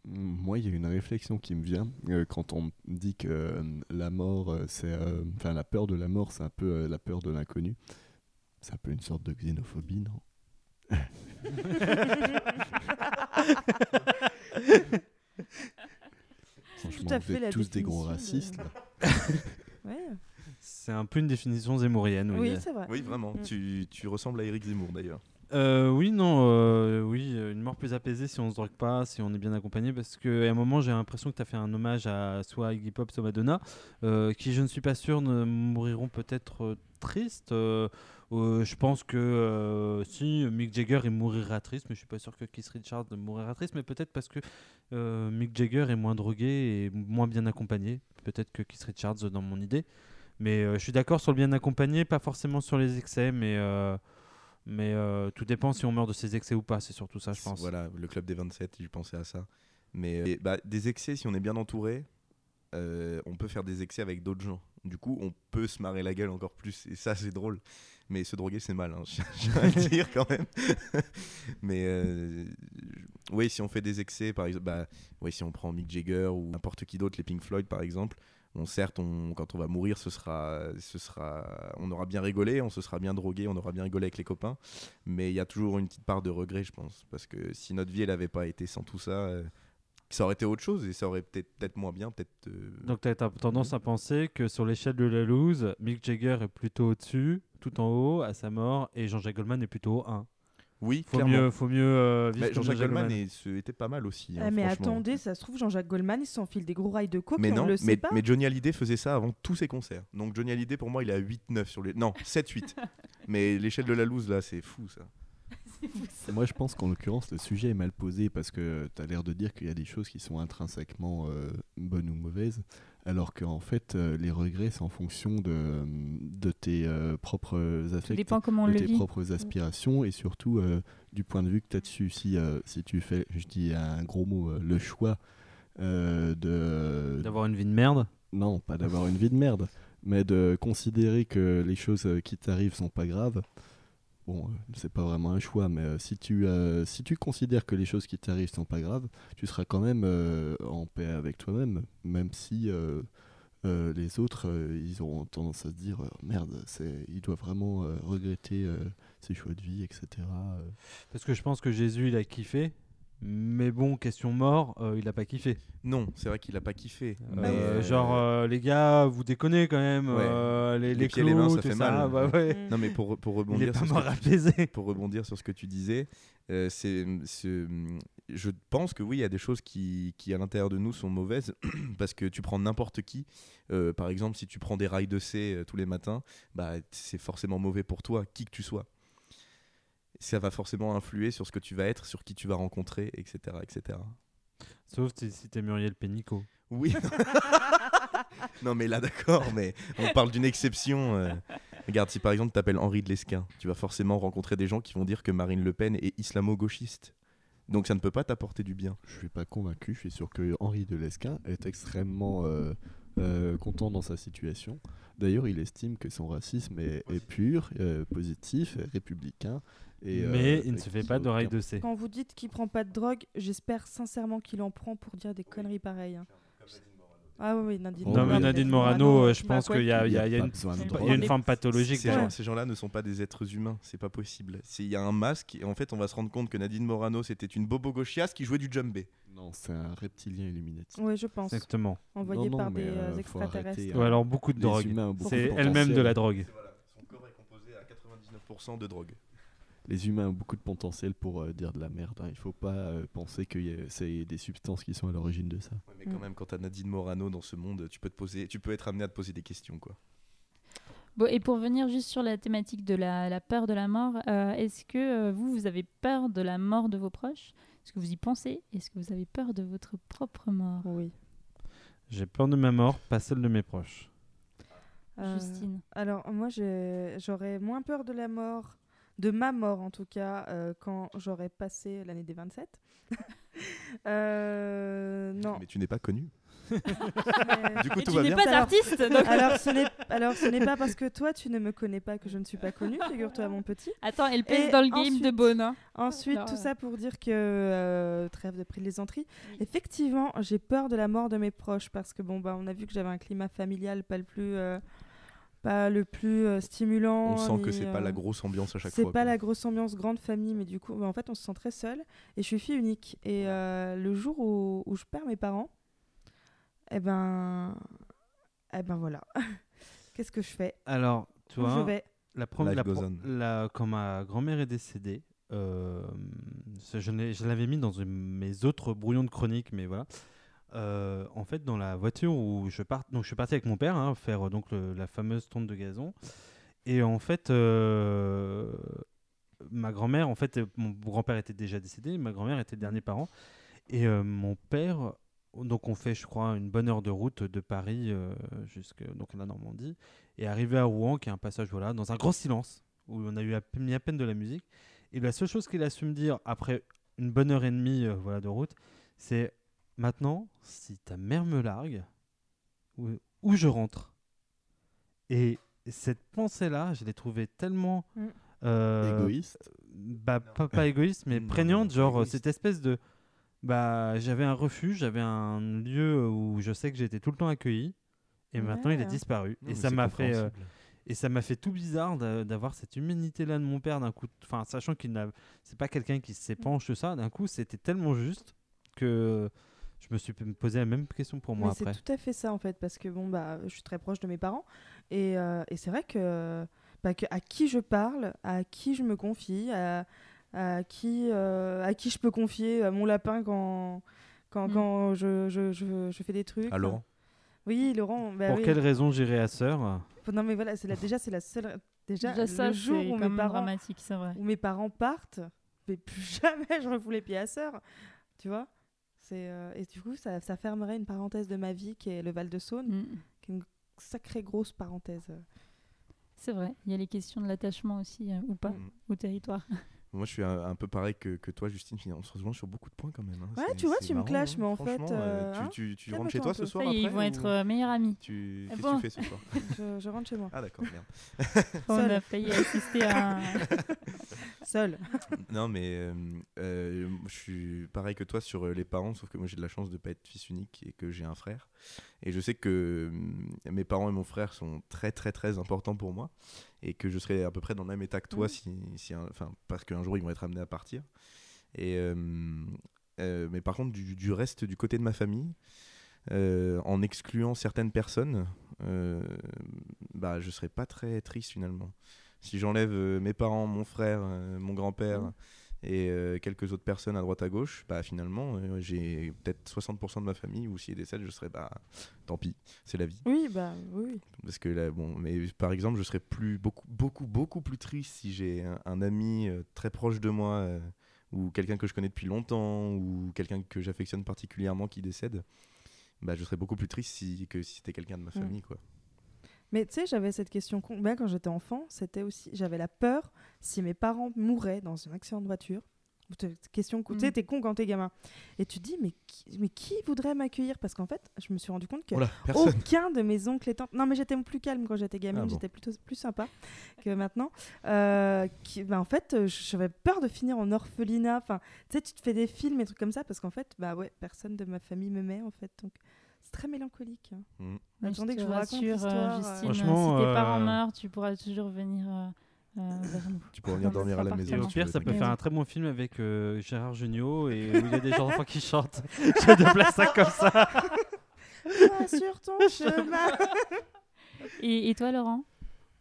Mm, Moi, il y a une réflexion qui me vient euh, quand on me dit que euh, la mort, c'est, euh, enfin la peur de la mort, c'est un peu euh, la peur de l'inconnu. C'est un peu une sorte de xénophobie, non Franchement, à vous fait êtes la tous des gros définition racistes. de- là. Ouais. C'est un peu une définition zémourienne. Oui, Oui, c'est vrai. Oui, vraiment. Mm. Tu, tu ressembles à Eric Zemmour d'ailleurs. Euh, oui, non, euh, oui, euh, une mort plus apaisée si on se drogue pas, si on est bien accompagné, parce qu'à un moment j'ai l'impression que tu as fait un hommage à soit Iggy Pop, soit Madonna, euh, qui je ne suis pas sûr ne mourront peut-être euh, tristes. euh, euh, je pense que euh, si Mick Jagger il mourra triste, mais je suis pas sûr que Keith Richards mourra triste, mais peut-être parce que euh, Mick Jagger est moins drogué et moins bien accompagné, peut-être que Keith Richards dans mon idée. Mais je suis d'accord sur le bien accompagné, pas forcément sur les excès, mais mais tout dépend si on meurt de ses excès ou pas, c'est surtout ça, je pense. Voilà, le club des 27, je pensais à ça. Mais bah, des excès, si on est bien entouré, on peut faire des excès avec d'autres gens. Du coup, on peut se marrer la gueule encore plus. Et ça, c'est drôle. Mais se droguer, c'est mal. Hein. Je à dire quand même. Mais euh, oui, si on fait des excès, par exemple, bah, ouais, si on prend Mick Jagger ou n'importe qui d'autre, les Pink Floyd par exemple, Bon, certes, on, quand on va mourir, ce sera, ce sera, on aura bien rigolé, on se sera bien drogué, on aura bien rigolé avec les copains, mais il y a toujours une petite part de regret, je pense, parce que si notre vie, elle n'avait pas été sans tout ça, euh, ça aurait été autre chose et ça aurait peut-être peut-être moins bien, peut-être. euh, Donc tu as tendance à penser que sur l'échelle de la loose, Mick Jagger est plutôt au-dessus, tout en haut, à sa mort, et Jean-Jacques Goldman est plutôt au 1. Oui, Faut clairement. mieux, faut mieux euh, vivre Mais Jean-Jacques Goldman Goldman. est- ce- était pas mal aussi. Ah, hein, mais attendez, ça se trouve, Jean-Jacques Goldman, il s'enfile des gros rails de coke Mais on non, le sait mais, pas. mais Johnny Hallyday faisait ça avant tous ses concerts. Donc Johnny Hallyday, pour moi, il est à 8-9 sur les. Non, 7-8. mais l'échelle de la loose, là, c'est fou ça. Moi, je pense qu'en l'occurrence, le sujet est mal posé parce que tu as l'air de dire qu'il y a des choses qui sont intrinsèquement euh, bonnes ou mauvaises, alors qu'en fait, euh, les regrets, c'est en fonction de, de tes euh, propres affects, dépend comment on de tes vit. propres aspirations et surtout euh, du point de vue que tu as dessus. Si, euh, si tu fais, je dis un gros mot, euh, le choix euh, de, D'avoir une vie de merde? non, pas d'avoir une vie de merde, mais de considérer que les choses qui t'arrivent sont pas graves. Bon, euh, c'est pas vraiment un choix, mais euh, si, tu, euh, si tu considères que les choses qui t'arrivent sont pas graves, tu seras quand même en paix avec toi-même, même si les autres, ils auront tendance à se dire merde, c'est, il doit vraiment regretter ses choix de vie, etc. Parce que je pense que Jésus, il a kiffé. Mais bon, question mort, euh, il a pas kiffé. Non, c'est vrai qu'il a pas kiffé. Euh, mais, euh, genre, euh, les gars, vous déconnez quand même. Ouais. euh, les, Les les, pieds et les mains, ça fait ça, mal. bah ouais. Non, mais pour, rebondir pas sur ce mort que pour rebondir sur ce que tu disais, euh, c'est, je pense que oui, il y a des choses qui, qui, à l'intérieur de nous sont mauvaises parce que tu prends n'importe qui. euh, par exemple, si tu prends des rails de C tous les matins, bah, c'est forcément mauvais pour toi, qui que tu sois. Ça va forcément influer sur ce que tu vas être, sur qui tu vas rencontrer, etc. etc. Sauf si t'es Muriel Pénicaud. Oui. non, mais là, d'accord, mais on parle d'une exception. euh. Regarde, si par exemple tu t'appelles Henri de Lesquin, tu vas forcément rencontrer des gens qui vont dire que Marine Le Pen est islamo-gauchiste. Donc ça ne peut pas t'apporter du bien. Je suis pas convaincu, je suis sûr que Henri de Lesquin est extrêmement euh, euh, content dans sa situation. D'ailleurs, il estime que son racisme est, est pur, euh, positif, républicain. Et, mais euh, il ne se fait pas d'oreille de C. Quand vous dites qu'il prend pas de drogue, j'espère sincèrement qu'il en prend pour dire des conneries pareilles. hein. Ah oui, oui, Nadine. Oh, Non, mais oui. Nadine Morano, euh, je pense qu'il y a, il y a- il y a pas une, besoin de il y a il y a drogue. une forme pathologique. Ces, déjà. gens, ces gens-là ne sont pas des êtres humains, c'est pas possible. C'est- Il y a un masque et en fait on va se rendre compte que Nadine Morano c'était une bobo gauchiasse qui jouait du djembé. Non, c'est un reptilien Illuminati. Oui, je pense. Exactement. Envoyé Non, non, par mais, des euh, euh, faut extraterrestres. arrêter, Ou euh, alors beaucoup de Les drogue. humains ont beaucoup C'est de elle-même de potentiel. la drogue. Son corps est composé à 99% de drogue. Les humains ont beaucoup de potentiel pour euh, dire de la merde. hein. Il faut pas euh, penser que c'est des substances qui sont à l'origine de ça. Ouais, mais quand Mm. même, quand t'as Nadine Morano dans ce monde, tu peux, te poser, tu peux être amené à te poser des questions. quoi. Bon, et pour venir juste sur la thématique de la, la peur de la mort, euh, est-ce que euh, vous, vous avez peur de la mort de vos proches? Est-ce que vous y pensez? Est-ce que vous avez peur de votre propre mort? Oui. J'ai peur de ma mort, pas celle de mes proches. Euh, Justine Alors, moi, j'aurais moins peur de la mort, de ma mort en tout cas, euh, quand j'aurais passé l'année des 27. Euh, non. Mais tu n'es pas connu. mais- Du coup, Et tout tu va n'es bien. pas Alors- artiste donc... alors, ce n'est alors, ce n'est pas parce que toi, tu ne me connais pas que je ne suis pas connue, figure-toi, mon petit. Attends, elle pèse Et dans le game ensuite- de hein. Ensuite, Non, tout ouais. ça pour dire que, euh, trêve de plaisanterie, effectivement, j'ai peur de la mort de mes proches parce que, bon, bah, on a vu que j'avais un climat familial pas le plus, euh, pas le plus euh, stimulant. On sent que c'est pas la euh, grosse ambiance à chaque C'est fois. pas quoi. la grosse ambiance grande famille, mais du coup, bah, en fait, on se sent très seul. Et je suis fille unique. Et euh, le jour où, où je perds mes parents, eh ben, eh ben voilà. Qu'est-ce que je fais? Alors, tu Où je vois, vais? la la, la- quand ma grand-mère est décédée, euh, je, l'avais mis dans une- mes autres brouillons de chronique, mais voilà. Euh, en fait, dans la voiture où je pars, donc je suis parti avec mon père hein, faire euh, donc la fameuse tonte de gazon, et en fait, euh, ma grand-mère, en fait, mon grand-père était déjà décédé, ma grand-mère était le dernier parent, et mon père, donc on fait, je crois, une bonne heure de route de Paris jusqu'à donc la Normandie, et arrivé à Rouen, qui est un passage voilà, dans un grand silence où on a eu mis à peine de la musique, et la seule chose qu'il a su me dire après une bonne heure et demie voilà de route, c'est maintenant si ta mère me largue, où, où je rentre? Et cette pensée-là, je l'ai trouvée tellement Mm. euh, Égoïste? bah, pas, pas égoïste, mais Non, prégnante, genre égoïste. cette espèce de. Bah, j'avais un refuge, j'avais un lieu où je sais que j'étais tout le temps accueilli, et maintenant il a disparu. Non, et ça m'a fait, euh, et ça m'a fait tout bizarre d'a- d'avoir cette humanité-là de mon père d'un coup, enfin sachant qu'il n'a, c'est pas quelqu'un qui s'épanche de ça. D'un coup, c'était tellement juste que je me suis posé la même question pour moi Mais c'est après. tout à fait ça en fait, parce que bon bah, je suis très proche de mes parents et, euh, et c'est vrai que, bah, que à qui je parle, à qui je me confie, à, à qui euh, à qui je peux confier euh, mon lapin quand quand, Mm. quand je, je, je, je fais des trucs. À Laurent Oui, Laurent. bah Pour oui. quelle raison j'irai à sœur? Non mais voilà, c'est la, déjà c'est la seule déjà, Déjà, ça, le jour où mes parents dramatique, c'est vrai. où mes parents partent, mais plus jamais je refous les pieds à sœur. Tu vois? C'est euh, Et du coup, ça, ça fermerait une parenthèse de ma vie qui est le Val de Saône, Mm. qui est une sacrée grosse parenthèse. C'est vrai, il y a les questions de l'attachement aussi, euh, ou pas, Mm. au territoire. Moi, je suis un, un peu pareil que, que toi, Justine. On se rejoint sur beaucoup de points quand même. hein. Ouais, tu vois, tu me clashes, hein. mais en fait, euh, euh, hein, tu, tu, tu calme-toi rentres chez toi ce soir est, ils après, vont ou être euh, meilleurs amis. Tu... Qu'est-ce bon. que tu fais ce soir je, je rentre chez moi. Ah d'accord, merde. On a failli assister à un... Seul. non mais euh, euh, je suis pareil que toi sur les parents, sauf que moi j'ai de la chance de pas être fils unique et que j'ai un frère. Et je sais que euh, mes parents et mon frère sont très très très importants pour moi et que je serai à peu près dans le même état que toi Mhm. si, si un- parce qu'un jour ils vont être amenés à partir. Et euh, euh, mais par contre du, du reste du côté de ma famille, euh, en excluant certaines personnes, bah je serais pas très triste finalement. Si j'enlève mes parents, mon frère, mon grand-père Mhm. Et euh, quelques autres personnes à droite à gauche, bah finalement euh, j'ai peut-être 60% de ma famille ou s'ils décèdent, je serais bah tant pis, c'est la vie. Oui, bah oui. Parce que là, bon, mais par exemple, je serais plus beaucoup beaucoup beaucoup plus triste si j'ai un, un ami euh, très proche de moi ou quelqu'un que je connais depuis longtemps ou quelqu'un que j'affectionne particulièrement qui décède. Bah, je serais beaucoup plus triste si, que si c'était quelqu'un de ma Mm. famille, quoi. Mais tu sais, j'avais cette question con. Ben, quand j'étais enfant, c'était aussi. J'avais la peur si mes parents mouraient dans un accident de voiture. Question con. Tu sais, Mm. t'es con quand t'es gamin. Et tu te dis, mais qui, mais qui voudrait m'accueillir? Parce qu'en fait, je me suis rendu compte que aucun de mes oncles et tantes. Non, mais j'étais plus calme quand j'étais gamine, Ah bon. j'étais plutôt plus sympa que maintenant. Euh, qui, bah, en fait, euh, j'avais peur de finir en orphelinat. Enfin, tu sais, tu te fais des films et trucs comme ça parce qu'en fait, bah ouais, personne de ma famille m'aimait en fait. Donc, très mélancolique. hein. Mm. Mais Attendez je que je vous raconte rassure, euh, l'histoire, euh. Justine, Franchement, si tes parents euh, meurent, tu pourras toujours venir euh, vers nous. Tu pourras venir Non, dormir à la maison. Au pire, ça peut faire un très bon film avec euh, Gérard Jugnot et où il y a des enfants qui chantent. Je déplace ça comme ça. Toi, sur ton chemin. Et, et toi, Laurent?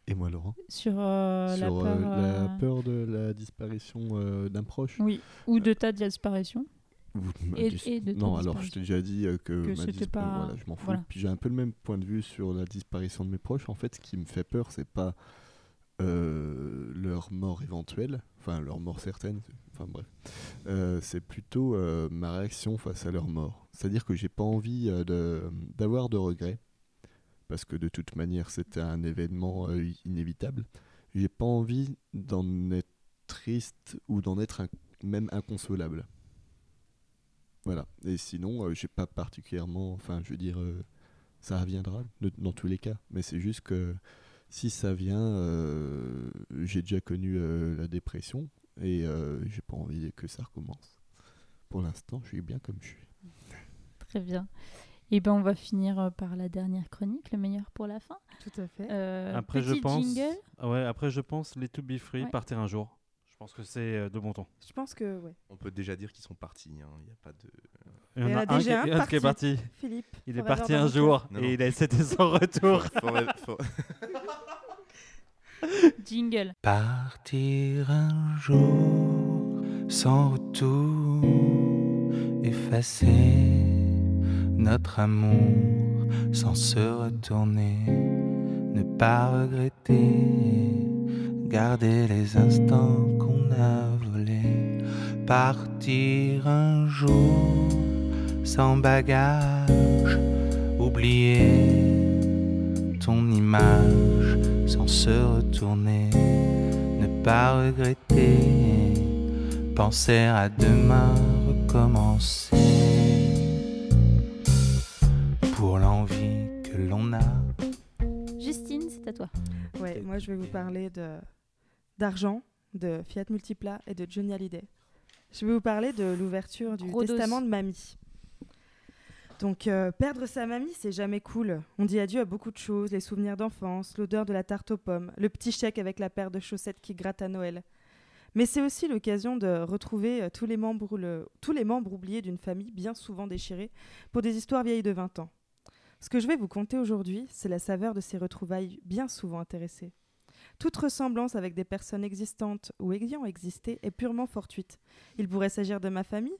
Et moi, Laurent Sur euh, la peur. euh, euh, la peur de la disparition euh, d'un proche Oui, ou de ta disparition. Vous Et- dites- et de Non, alors je t'ai déjà dit euh, que, Que ma pas- voilà, je m'en fous. voilà. Puis j'ai un peu le même point de vue sur la disparition de mes proches. En fait, ce qui me fait peur, c'est pas euh, leur mort éventuelle, enfin leur mort certaine, enfin bref. Euh, c'est plutôt euh, ma réaction face à leur mort. C'est-à-dire que j'ai pas envie de- d'avoir de regrets, parce que de toute manière c'était un événement inévitable. J'ai pas envie d'en être triste ou d'en être un- même inconsolable. Voilà. Et sinon, euh, j'ai pas particulièrement. Enfin, je veux dire, euh, ça reviendra de- dans tous les cas. Mais c'est juste que si ça vient, euh, j'ai déjà connu euh, la dépression et euh, j'ai pas envie que ça recommence. Pour l'instant, je suis bien comme je suis. Très bien. Et ben on va finir par la dernière chronique, le meilleur pour la fin. Tout à fait. Euh, Après, je pense. jingle. Ouais, après, je pense les To Be Free Ouais. partir un jour. Je pense que c'est euh, de bon ton. Je pense que, ouais. On peut déjà dire qu'ils sont partis. hein, Il y a pas de. Il y en a a un qui, déjà a un qui est parti. Philippe. Il est parti un jour Non, et non. il a c'était son retour. For- Jingle. Partir un jour sans retour, effacer notre amour sans se retourner, ne pas regretter, garder les instants qu'on a volés, partir un jour sans bagage, oublier ton image sans se retourner, ne pas regretter, penser à demain, recommencer. Pour l'envie que l'on a, Justine, c'est à toi. Ouais, moi je vais vous parler de d'argent, de Fiat Multipla et de Johnny Hallyday. Je vais vous parler de l'ouverture du testament de mamie. Donc euh, perdre sa mamie, c'est jamais cool. On dit adieu à beaucoup de choses, les souvenirs d'enfance, l'odeur de la tarte aux pommes, le petit chèque avec la paire de chaussettes qui gratte à Noël. Mais c'est aussi l'occasion de retrouver euh, tous les membres, le- tous les membres oubliés d'une famille bien souvent déchirée pour des histoires vieilles de 20 ans. Ce que je vais vous conter aujourd'hui, c'est la saveur de ces retrouvailles bien souvent intéressées. Toute ressemblance avec des personnes existantes ou ayant existé est purement fortuite. Il pourrait s'agir de ma famille,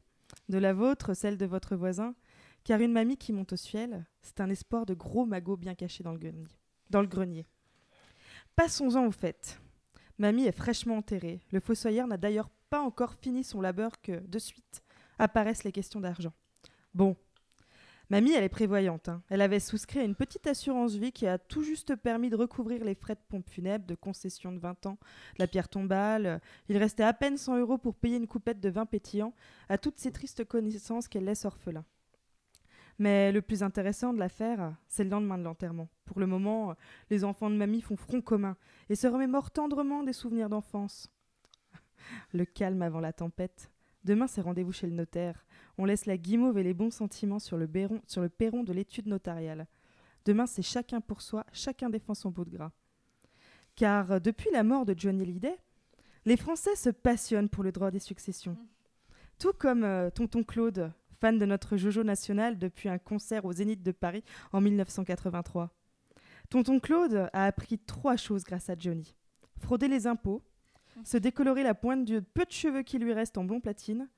de la vôtre, celle de votre voisin, car une mamie qui monte au ciel, c'est un espoir de gros magots bien cachés dans le grenier. Dans le grenier. Passons-en au fait. Mamie est fraîchement enterrée. Le fossoyeur n'a d'ailleurs pas encore fini son labeur que, de suite, apparaissent les questions d'argent. Bon. Mamie, elle est prévoyante. hein. Elle avait souscrit à une petite assurance vie qui a tout juste permis de recouvrir les frais de pompe funèbre, de concession de 20 ans, la pierre tombale. Il restait à peine 100 euros pour payer une coupette de vin pétillant à toutes ces tristes connaissances qu'elle laisse orphelins. Mais le plus intéressant de l'affaire, c'est le lendemain de l'enterrement. Pour le moment, les enfants de mamie font front commun et se remémorent tendrement des souvenirs d'enfance. Le calme avant la tempête. Demain, c'est rendez-vous chez le notaire. On laisse la guimauve et les bons sentiments sur le, perron de l'étude notariale. Demain, c'est chacun pour soi, chacun défend son bout de gras. Car euh, depuis la mort de Johnny Hallyday, les Français se passionnent pour le droit des successions. Tout comme euh, Tonton Claude, fan de notre Jojo national depuis un concert au Zénith de Paris en 1983. Tonton Claude a appris trois choses grâce à Johnny. Frauder les impôts, se décolorer la pointe du peu de cheveux qui lui reste en blond platine,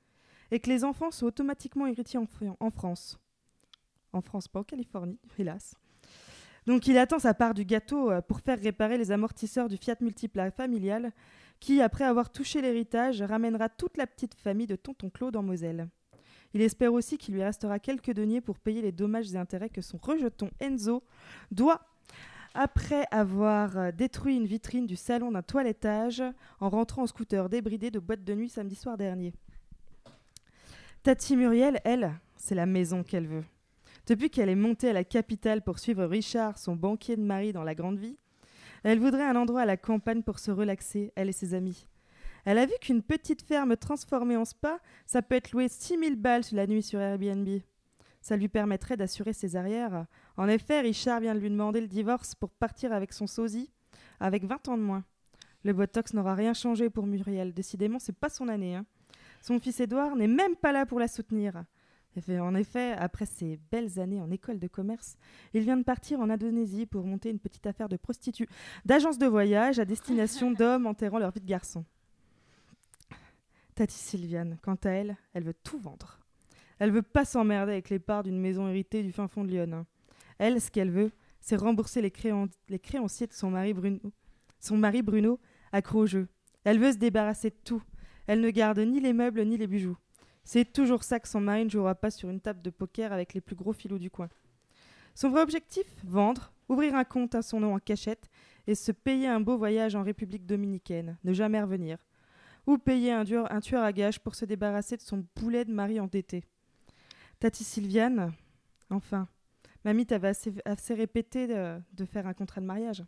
et que les enfants sont automatiquement héritiers en, Fr- en France. En France, pas en Californie, hélas. Donc il attend sa part du gâteau euh, pour faire réparer les amortisseurs du Fiat Multipla familial, qui, après avoir touché l'héritage, ramènera toute la petite famille de Tonton Claude en Moselle. Il espère aussi qu'il lui restera quelques deniers pour payer les dommages et intérêts que son rejeton Enzo doit après avoir euh, détruit une vitrine du salon d'un toilettage en rentrant en scooter débridé de boîte de nuit samedi soir dernier. Tati Muriel, elle, c'est la maison qu'elle veut. Depuis qu'elle est montée à la capitale pour suivre Richard, son banquier de mari dans la grande vie, elle voudrait un endroit à la campagne pour se relaxer, elle et ses amis. Elle a vu qu'une petite ferme transformée en spa, ça peut être loué 6000 balles la nuit sur Airbnb. Ça lui permettrait d'assurer ses arrières. En effet, Richard vient de lui demander le divorce pour partir avec son sosie, avec 20 ans de moins. Le Botox n'aura rien changé pour Muriel. Décidément, c'est pas son année. hein. Son fils Édouard n'est même pas là pour la soutenir. En effet, après ses belles années en école de commerce, il vient de partir en Indonésie pour monter une petite affaire de prostituée, d'agence de voyage à destination d'hommes enterrant leur vie de garçon. Tati Sylviane, quant à elle, elle veut tout vendre. Elle veut pas s'emmerder avec les parts d'une maison héritée du fin fond de Lyon. hein. Elle, ce qu'elle veut, c'est rembourser les, créan- les créanciers de son mari Bruno, son mari Bruno, accro au jeu. Elle veut se débarrasser de tout. Elle ne garde ni les meubles ni les bijoux. C'est toujours ça que son mari ne jouera pas sur une table de poker avec les plus gros filous du coin. Son vrai objectif Vendre, ouvrir un compte à son nom en cachette et se payer un beau voyage en République dominicaine, ne jamais revenir. Ou payer un, tueur à gages pour se débarrasser de son boulet de mari endetté. Tati Sylviane, enfin, mamie t'avait assez, répété de faire un contrat de mariage.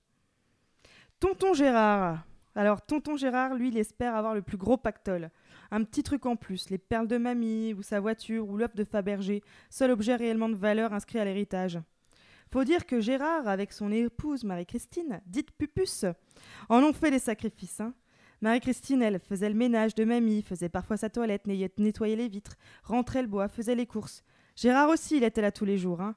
Tonton Gérard, Alors, tonton Gérard, lui, il espère avoir le plus gros pactole. Un petit truc en plus, les perles de mamie, ou sa voiture, ou l'œuf de Fabergé, seul objet réellement de valeur inscrit à l'héritage. Faut dire que Gérard, avec son épouse Marie-Christine, dite Pupus, en ont fait des sacrifices. hein. Marie-Christine, elle, faisait le ménage de mamie, faisait parfois sa toilette, nettoyait- les vitres, rentrait le bois, faisait les courses. Gérard aussi, il était là tous les jours. hein.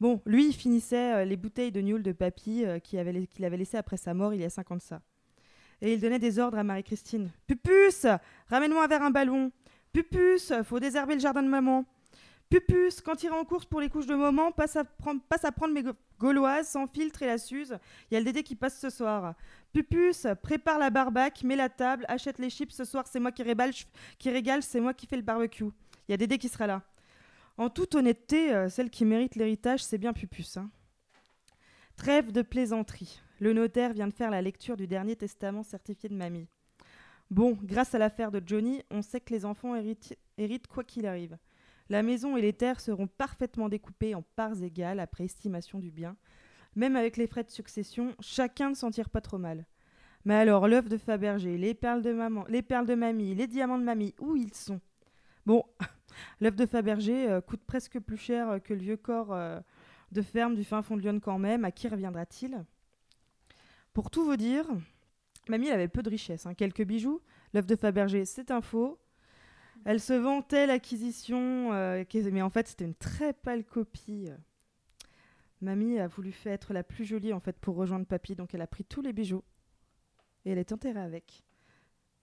Bon, lui, il finissait euh, les bouteilles de Newell de papy euh, qu'il avait, qu'il laissées après sa mort il y a cinq ans de ça. Et il donnait des ordres à Marie-Christine. Pupus, ramène-moi un verre un ballon. Pupus, faut désherber le jardin de maman. Pupus, quand il ira en course pour les couches de moment, passe à, prendre- mes gauloises sans filtre et la suze. Il y a le Dédé qui passe ce soir. Pupus, prépare la barbaque, mets la table, achète les chips ce soir, c'est moi qui régale, qui régale, c'est moi qui fais le barbecue. Il y a Dédé qui sera là. En toute honnêteté, euh, celle qui mérite l'héritage, c'est bien Pupus. hein. Trêve de plaisanterie. Le notaire vient de faire la lecture du dernier testament certifié de mamie. Bon, grâce à l'affaire de Johnny, on sait que les enfants héritent, quoi qu'il arrive. La maison et les terres seront parfaitement découpées en parts égales après estimation du bien. Même avec les frais de succession, chacun ne s'en tire pas trop mal. Mais alors, l'œuf de Fabergé, les perles de maman, les perles de mamie, les diamants de mamie, où ils sont? Bon, l'œuf de Fabergé euh, coûte presque plus cher que le vieux corps euh, de ferme du fin fond de Lyon quand même. À qui reviendra-t-il? Pour tout vous dire, mamie avait peu de richesse, hein, quelques bijoux. L'œuf de Fabergé, c'est un faux. Elle se vantait l'acquisition, euh, mais en fait c'était une très pâle copie. Mamie a voulu faire être la plus jolie en fait pour rejoindre papy, donc elle a pris tous les bijoux et elle est enterrée avec.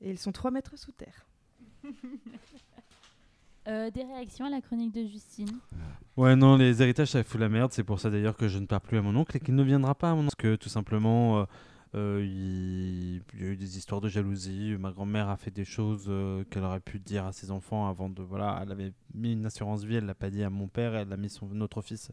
Et ils sont 3 mètres sous terre. Euh, des réactions à la chronique de Justine Ouais, non, les héritages, ça fout la merde. C'est pour ça d'ailleurs que je ne parle plus à mon oncle et qu'il ne viendra pas à mon oncle. Parce que tout simplement, euh, euh, il... il y a eu des histoires de jalousie. Ma grand-mère a fait des choses euh, qu'elle aurait pu dire à ses enfants avant de. Voilà, elle avait mis une assurance vie, elle l'a pas dit à mon père, elle a mis son autre fils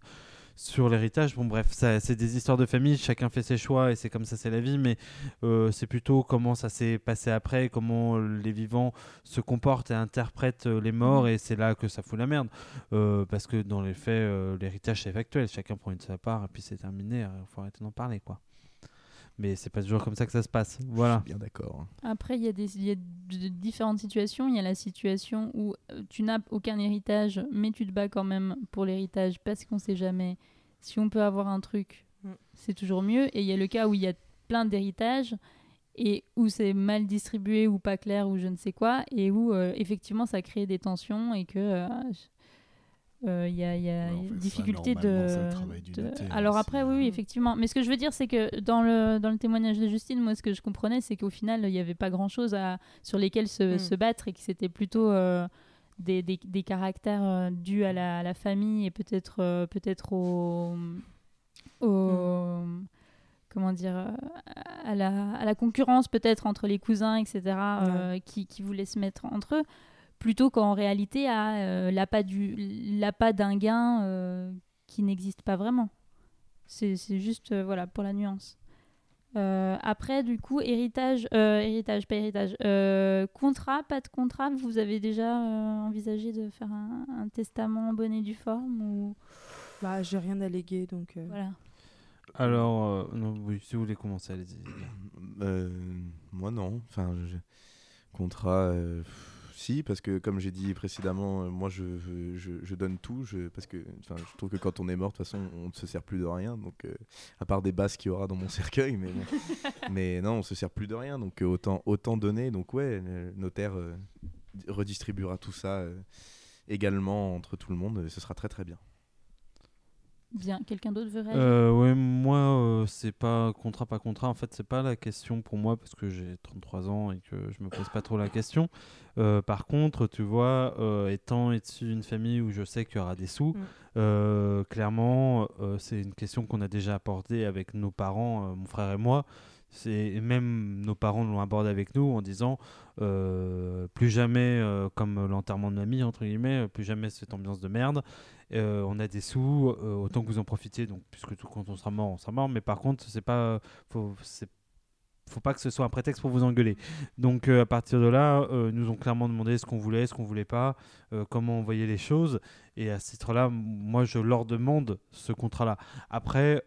sur l'héritage. Bon, bref, c'est des histoires de famille. Chacun fait ses choix et c'est comme ça, c'est la vie. Mais euh, c'est plutôt comment ça s'est passé après, comment les vivants se comportent et interprètent les morts. Et c'est là que ça fout la merde. Euh, parce que dans les faits, euh, l'héritage c'est factuel, chacun prend une de sa part et puis c'est terminé, il faut arrêter d'en parler quoi. Mais c'est pas toujours comme ça que ça se passe. Voilà. Bien d'accord. hein. Après, il y, a des- il y a de- différentes situations. Il y a la situation où euh, tu n'as aucun héritage, mais tu te bats quand même pour l'héritage parce qu'on sait jamais si on peut avoir un truc. Mm. C'est toujours mieux. Et il y a le cas où il y a plein d'héritages et où c'est mal distribué ou pas clair ou je ne sais quoi et où euh, effectivement ça crée des tensions et que euh, euh, il y a, y a Ouais, ça, difficulté de, notaire, Alors après, oui, oui, euh, effectivement. Mais ce que je veux dire, c'est que dans le, dans le témoignage de Justine, moi, ce que je comprenais, c'est qu'au final, il n'y avait pas grand-chose à- sur lesquels se, Mm. se battre et que c'était plutôt euh, des, des, des caractères euh, dus à la, à la famille et peut-être euh, peut-être au, au- comment dire euh, à la, à la concurrence peut-être entre les cousins, etc. euh, qui, qui voulaient se mettre entre eux plutôt qu'en réalité à euh, l'appât du d'un gain euh, qui n'existe pas vraiment. C'est c'est juste euh, voilà pour la nuance. Euh, après, du coup, héritage, euh, héritage, pas héritage, euh, contrat, pas de contrat. Vous avez déjà euh, envisagé de faire un, un testament en bonne et due forme ou? Bah, j'ai rien à léguer, donc. euh, voilà. Alors, euh, non, oui, si vous voulez commencer, allez-y. Euh, moi non. Enfin, je- contrat. euh, si, parce que comme j'ai dit précédemment, euh, moi je, je, je donne tout. Je, parce que je trouve que quand on est mort, de toute façon, on ne se sert plus de rien. Donc, euh, à part des basses qu'il y aura dans mon cercueil, mais, bon. mais non, on se sert plus de rien. Donc, euh, autant, autant donner. Donc, ouais, le notaire redistribuera tout ça également entre tout le monde. et ce sera très très bien. Bien, quelqu'un d'autre veut réagir? Euh, ouais, moi, euh, c'est pas contrat, pas contrat. En fait, c'est pas la question pour moi parce que j'ai 33 ans et que je me pose pas trop la question. Euh, par contre, tu vois, euh, étant issu d'une famille où je sais qu'il y aura des sous, Mm. euh, clairement, euh, c'est une question qu'on a déjà abordée avec nos parents, euh, mon frère et moi. C'est et même nos parents l'ont abordé avec nous en disant euh, plus jamais euh, comme l'enterrement de mamie entre guillemets, plus jamais cette ambiance de merde. Euh, on a des sous, euh, autant que vous en profitiez. Donc puisque tout, quand on sera mort, on sera mort. Mais par contre, c'est pas, faut, faut pas que ce soit un prétexte pour vous engueuler. Donc euh, à partir de là, nous ont clairement demandé ce qu'on voulait, ce qu'on voulait pas, comment on voyait les choses. Et à ce titre-là, moi je leur demande ce contrat-là. Après,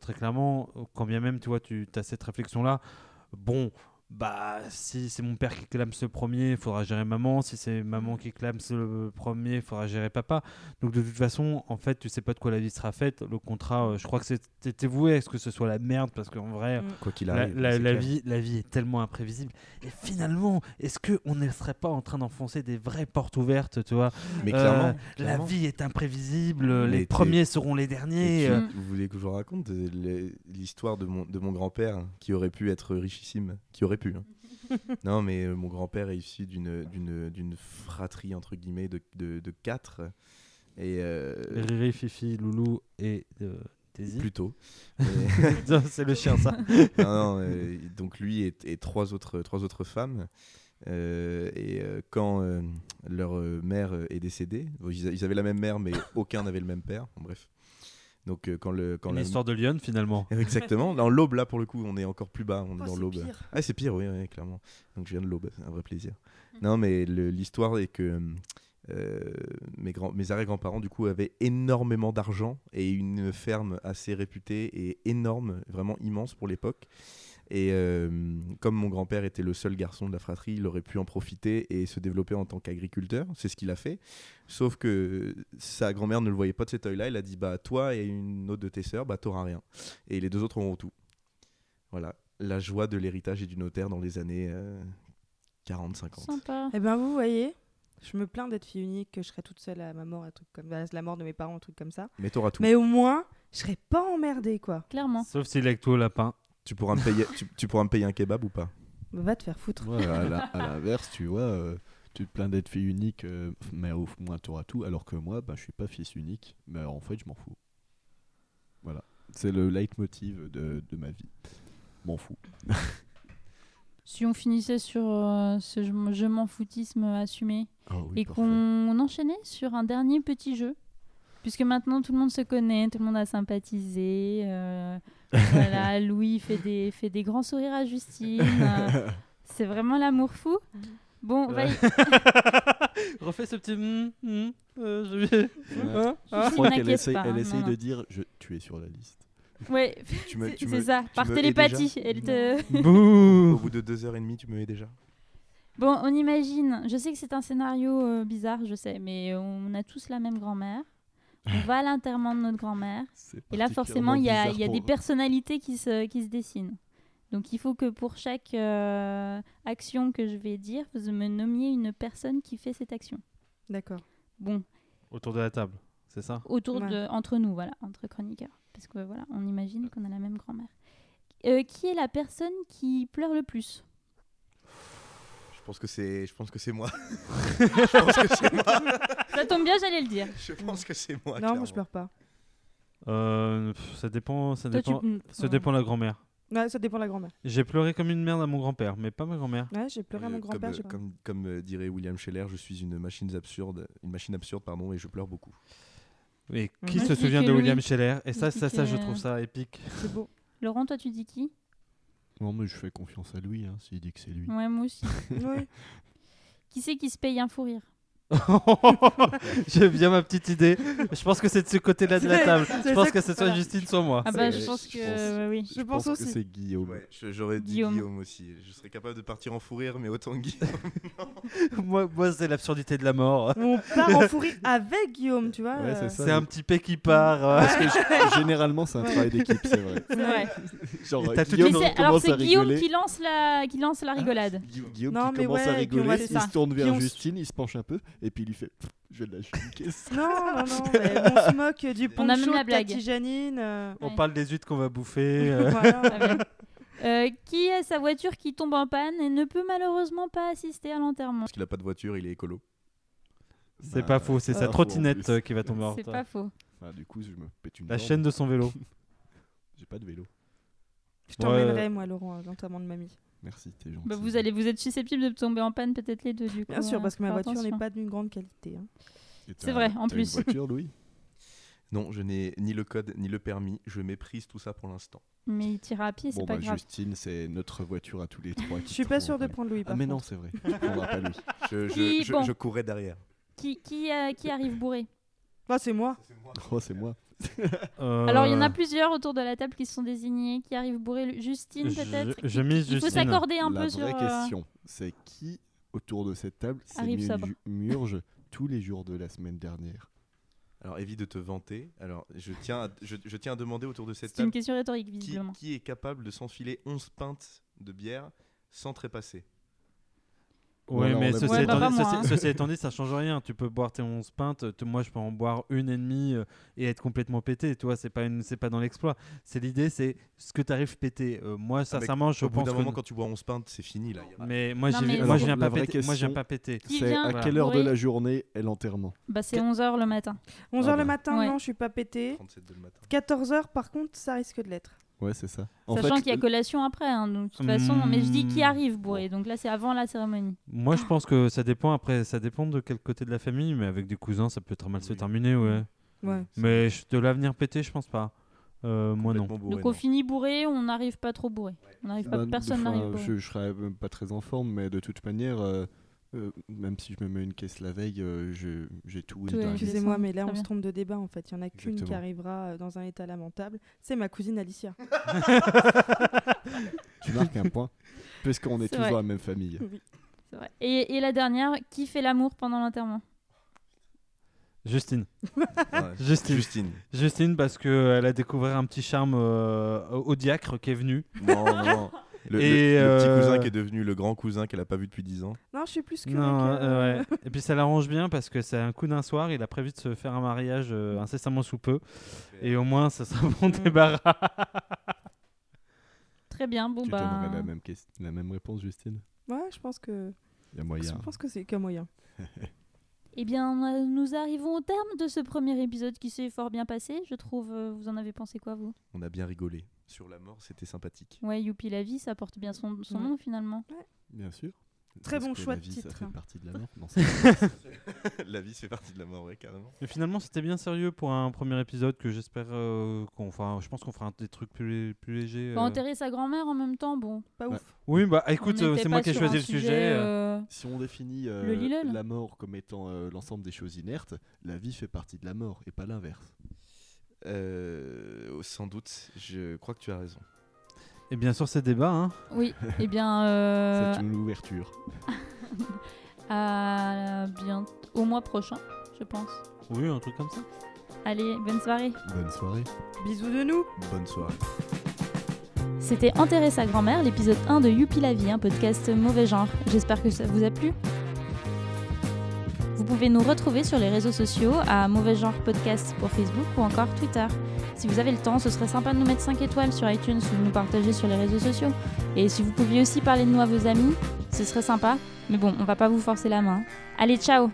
très clairement, quand bien même tu vois, tu as cette réflexion-là, bon. Bah si c'est mon père qui clame ce premier, il faudra gérer maman. Si c'est maman qui clame ce premier, il faudra gérer papa. Donc de toute façon, en fait, tu sais pas de quoi la vie sera faite. Le contrat, euh, je crois que c'était voué à ce que ce soit la merde parce qu'en vrai, Mm. Quoi qu'il la, arrive. la- la vie, la vie est tellement imprévisible. Et finalement, est-ce que on ne serait pas en train d'enfoncer des vraies portes ouvertes, tu vois? Mais Euh, clairement. La clairement. vie est imprévisible. Mais les premiers seront les derniers. tu- euh. Vous voulez que je vous raconte euh, l'histoire de mon, de mon grand-père qui aurait pu être richissime Qui aurait pu. hein. non, mais euh, mon grand-père est issu d'une- d'une d'une fratrie, entre guillemets, de, de, de quatre. Et euh, Riri, Fifi, Loulou et euh, Daisy. plutôt. C'est le chien, ça. non, non, euh, donc lui et, et trois, autres, trois autres femmes. Euh, et euh, quand euh, leur euh, mère est décédée, bon, ils, a- ils avaient la même mère, mais aucun n'avait le même père. Bon, bref. Donc euh, quand le quand Une la- histoire de Lyon, finalement. Exactement. Dans l'aube, là, pour le coup, on est encore plus bas. On est Oh, dans c'est l'aube. pire. Ah, c'est pire, oui, oui, clairement. Donc je viens de l'aube, c'est un vrai plaisir. Non, mais l'histoire est que euh, mes, grands, mes arrière-grands-parents, du coup, avaient énormément d'argent et une ferme assez réputée et énorme, vraiment immense pour l'époque. Et euh, comme mon grand-père était le seul garçon de la fratrie, il aurait pu en profiter et se développer en tant qu'agriculteur. C'est ce qu'il a fait. Sauf que sa grand-mère ne le voyait pas de cet œil-là. Elle a dit Bah, toi et une autre de tes sœurs, bah, t'auras rien. Et les deux autres auront tout. Voilà. La joie de l'héritage et du notaire dans les années euh, 40-50. Sympa. Eh ben vous voyez, je me plains d'être fille unique, que je serais toute seule à ma mort, un truc comme à la mort de mes parents, un truc comme ça. Mais t'auras tout. Mais au moins, je serais pas emmerdée quoi. Clairement. Sauf s'il est avec toi au lapin. Tu, pourras me payer, tu, tu pourras me payer un kebab ou pas Bah, Va te faire foutre. Ouais, à l'inverse, tu vois, euh, tu te plains d'être fille unique, euh, mais au moins t'auras tout, alors que moi, bah, je suis pas fils unique, mais en fait, je m'en fous. Voilà. C'est le leitmotiv de, de ma vie. M'en fous. Si on finissait sur euh, ce je, m'en foutisme assumé oui, et qu'on enchaînait sur un dernier petit jeu, puisque maintenant tout le monde se connaît, tout le monde a sympathisé. euh, voilà, Louis fait des, fait des grands sourires à Justine. euh, c'est vraiment l'amour fou. Bon, on va y- Refais ce petit. hum, hum, euh, je Ouais. Hein Je Justine crois qu'elle n'inquiète essaye, pas, elle hein, essaye non, de non. dire je, tu es sur la liste. Ouais, Tu me- c'est tu c'est me- ça, tu par hais télépathie. Elle te... Au bout de deux heures et demie, tu me mets déjà Bon, on imagine, je sais que c'est un scénario euh, bizarre, je sais, mais on a tous la même grand-mère. On va à l'enterrement de notre grand-mère. Et là, forcément, il y a, y des personnalités qui se, qui se dessinent. Donc, il faut que pour chaque euh, action que je vais dire, vous me nommiez une personne qui fait cette action. D'accord. Bon, Autour de la table, c'est ça? Autour Ouais. de, entre nous, voilà, entre chroniqueurs. Parce que voilà, on imagine qu'on a la même grand-mère. Euh, qui est la personne qui pleure le plus? Pense que c'est, je pense que c'est moi. je pense que c'est moi. Ça tombe bien, j'allais le dire. Je pense que c'est moi. non, moi je pleure pas. Euh, pff, Ça dépend, ça Toi, dépend, ça dépend de la grand-mère. Ouais, ça dépend de la grand-mère. J'ai pleuré comme une merde à mon grand-père, mais pas ma grand-mère. Ouais, j'ai pleuré à Euh, mon grand-père. Comme, j'ai euh, pas- comme, comme, euh, dirait William Scheller, je suis une machine absurde, une machine absurde, pardon, et je pleure beaucoup. Et qui se souvient de William. Scheller? Et ça, Je ça, ça, je trouve ça épique. C'est beau. Laurent, toi, tu dis qui? Non, mais je fais confiance à lui, hein, s'il dit que c'est lui. Ouais, moi aussi. oui. Qui c'est qui se paye un fou rire? J'aime bien ma petite idée. Je pense que c'est de ce côté-là de la table. Je pense que ce soit. Justine, soit moi. Ah bah, je pense que ouais, oui. Je pense aussi. c'est Guillaume. Ouais, j'aurais dit Guillaume. Guillaume. aussi. Je serais capable de partir en fou rire, mais autant Guillaume. moi, moi c'est l'absurdité de la mort. On part en fou rire avec Guillaume, tu vois. Ouais, c'est euh. C'est un petit P qui part. euh, Parce que g- généralement, c'est un travail d'équipe, c'est vrai. Genre, Guillaume c'est- alors c'est Guillaume qui lance la, qui lance la rigolade. Gui- Guillaume Non, qui mais commence ouais, à rigoler, Guillaume, il se tourne vers Justine, il se penche un peu, et puis il lui fait Je vais lâcher une caisse. Non, non, non, mais on se moque du On a même poncho la de blague. Tati Janine. euh, On Ouais. parle des huîtres qu'on va bouffer. euh. voilà. Bien. Euh, qui a sa voiture qui tombe en panne et ne peut malheureusement pas assister à l'enterrement Parce qu'il a pas de voiture, il est écolo. C'est Bah, pas faux, c'est pas sa faux en trottinette plus. euh, qui va tomber en C'est retard. pas faux. Enfin, du coup, je me pète une La jambe. chaîne de son vélo. J'ai pas de vélo. Je t'emmènerai, moi, Laurent, à l'enterrement de mamie. Merci, t'es gentil. Bah, vous, allez, vous êtes susceptible de tomber en panne peut-être les deux du coup. Bien sûr, euh, parce que ma voiture n'est pas d'une grande qualité. hein. C'est vrai, en plus. Une voiture, Louis? Non, je n'ai ni le code ni le permis. Je méprise tout ça pour l'instant. Mais il tire à pied, c'est Bon, pas bah, grave. Justine, c'est notre voiture à tous les trois. Je suis pas sûre de prendre Louis. Ah, par mais non, c'est vrai. Tu prendras pas Louis. Je, je, Qui- je, bon. je courais derrière. Qui, qui, euh, qui arrive bourré? Ah, c'est moi. Oh, c'est moi. Alors, il y en a Euh, plusieurs autour de la table qui se sont désignés, qui arrivent bourrés. Justine, Je- peut-être je Qui- mise Il faut Justine. s'accorder un La peu vraie sur. euh, question, c'est qui autour de cette table s'est Arrive mis sobre. une ju- murge tous les jours de la semaine dernière Alors, évite de te vanter. Alors, je tiens à, je, je tiens à demander autour de cette C'est une table question rhétorique, qui, visiblement. qui est capable de s'enfiler 11 pintes de bière sans trépasser. Ouais, mais ceci, Ouais, bah, étant dit, moi, ceci- hein. ceci étant dit, ça change rien. Tu peux boire tes 11 pintes. Moi, je peux en boire une et demie euh, et être complètement pété. Tu vois, c'est pas, une- c'est pas dans l'exploit. C'est l'idée, c'est ce que tu arrives pété. Euh, moi, sincèrement, je Au bout pense d'un que. moment, quand tu bois 11 pintes, c'est fini là. Mais moi, Non, mais je viens La pas vraie péter. Moi, je viens pas péter. C'est à Voilà. quelle heure de la journée est l'enterrement Bah, c'est 11h le matin. 11h Ah le bah. matin, Ouais. non, je suis pas pété. 37 de le matin. 14h, par contre, ça risque de l'être. Ouais, c'est ça. En Sachant fait, qu'il y a collation après, hein, donc, de toute façon. Mais je dis qui Hmm. arrive bourré, donc là c'est avant la cérémonie. Moi, je pense que ça dépend. Après, ça dépend de quel côté de la famille. Mais avec des cousins, ça peut très mal se terminer, ouais. Ouais. Mais de l'avenir pété, je pense pas. Euh, moi, non. Bourré, donc non. on finit bourré, on n'arrive pas trop bourré. On n'arrive pas, bah, personne n'arrive bourré. je, je serais même pas très en forme, mais de toute manière, euh, euh, même si je me mets une caisse la veille, euh, j'ai tout. Tout est-. Excusez-moi, mais là, on se trompe de débat en fait. Il y en a qu'une qui arrivera euh, dans un état lamentable. C'est ma cousine Alicia. Tu marques un point, puisqu'on est, vrai. dans la même famille. C'est vrai. Et, et la dernière, qui fait l'amour pendant l'enterrement? Justine. Ouais. Justine. Justine. Justine, parce qu'elle a découvert un petit charme euh, au diacre qui est venu. Non, non. Le, le- Et, le petit euh, cousin qui est devenu le grand cousin qu'elle a pas vu depuis 10 ans. Non, je suis plus que. Non, euh, ouais. Et puis ça l'arrange bien parce que c'est un coup d'un soir. Il a prévu de se faire un mariage euh, incessamment sous peu. Et au moins, ça sera bon débarras. Très bien, bon tu bah. la même, la même réponse, Justine? Ouais, je pense que. Il y a Je moyen. pense que c'est qu'un moyen. Eh bien, euh, nous arrivons au terme de ce premier épisode qui s'est fort bien passé, je trouve. euh, Vous en avez pensé quoi, vous? On a bien rigolé. Sur la mort, c'était sympathique. Ouais, Youpi la vie, ça porte bien son, son Ouais. nom finalement. Bien sûr. Très bon choix la de vie, Ça titre. fait partie de la mort. Non, la vie, c'est partie de la mort, ouais, carrément. Mais finalement, c'était bien sérieux pour un premier épisode que j'espère euh, qu'on fera. Je pense qu'on fera des trucs plus, plus légers. Bah, euh. enterrer sa grand-mère en même temps, bon. Pas Ouais. ouf. Oui, bah écoute, euh, c'est moi qui ai choisi le sujet. euh. euh, Si on définit euh, Le la mort comme étant euh, l'ensemble des choses inertes, la vie fait partie de la mort et pas l'inverse. Euh, sans doute, je crois que tu as raison. Et bien sûr, ces débats. Hein. Oui, eh bien, euh, C'est une ouverture. à bien... au mois prochain, je pense. Oui, un truc comme ça. Allez, bonne soirée. Bonne soirée. Bisous de nous. Bonne soirée. C'était Enterrer sa grand-mère, l'épisode 1 de Youpi la vie, un podcast mauvais genre. J'espère que ça vous a plu. Vous pouvez nous retrouver sur les réseaux sociaux à Mauvais Genre Podcast pour Facebook ou encore Twitter. Si vous avez le temps, ce serait sympa de nous mettre 5 étoiles sur iTunes ou de nous partager sur les réseaux sociaux. Et si vous pouviez aussi parler de nous à vos amis, ce serait sympa. Mais bon, on va pas vous forcer la main. Allez, ciao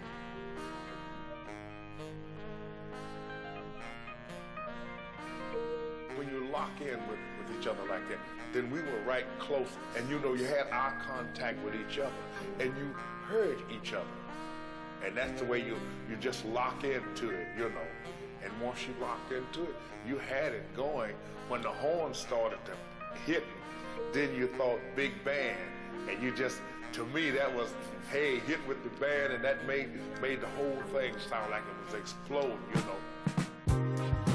then we were right close, and you know you had eye contact with each other, and you heard each other, and that's the way you you just lock into it, you know. And once you locked into it, you had it going. When the horn started to hit, then you thought big band, and you just to me that was hey hit with the band, and that made made the whole thing sound like it was exploding, you know.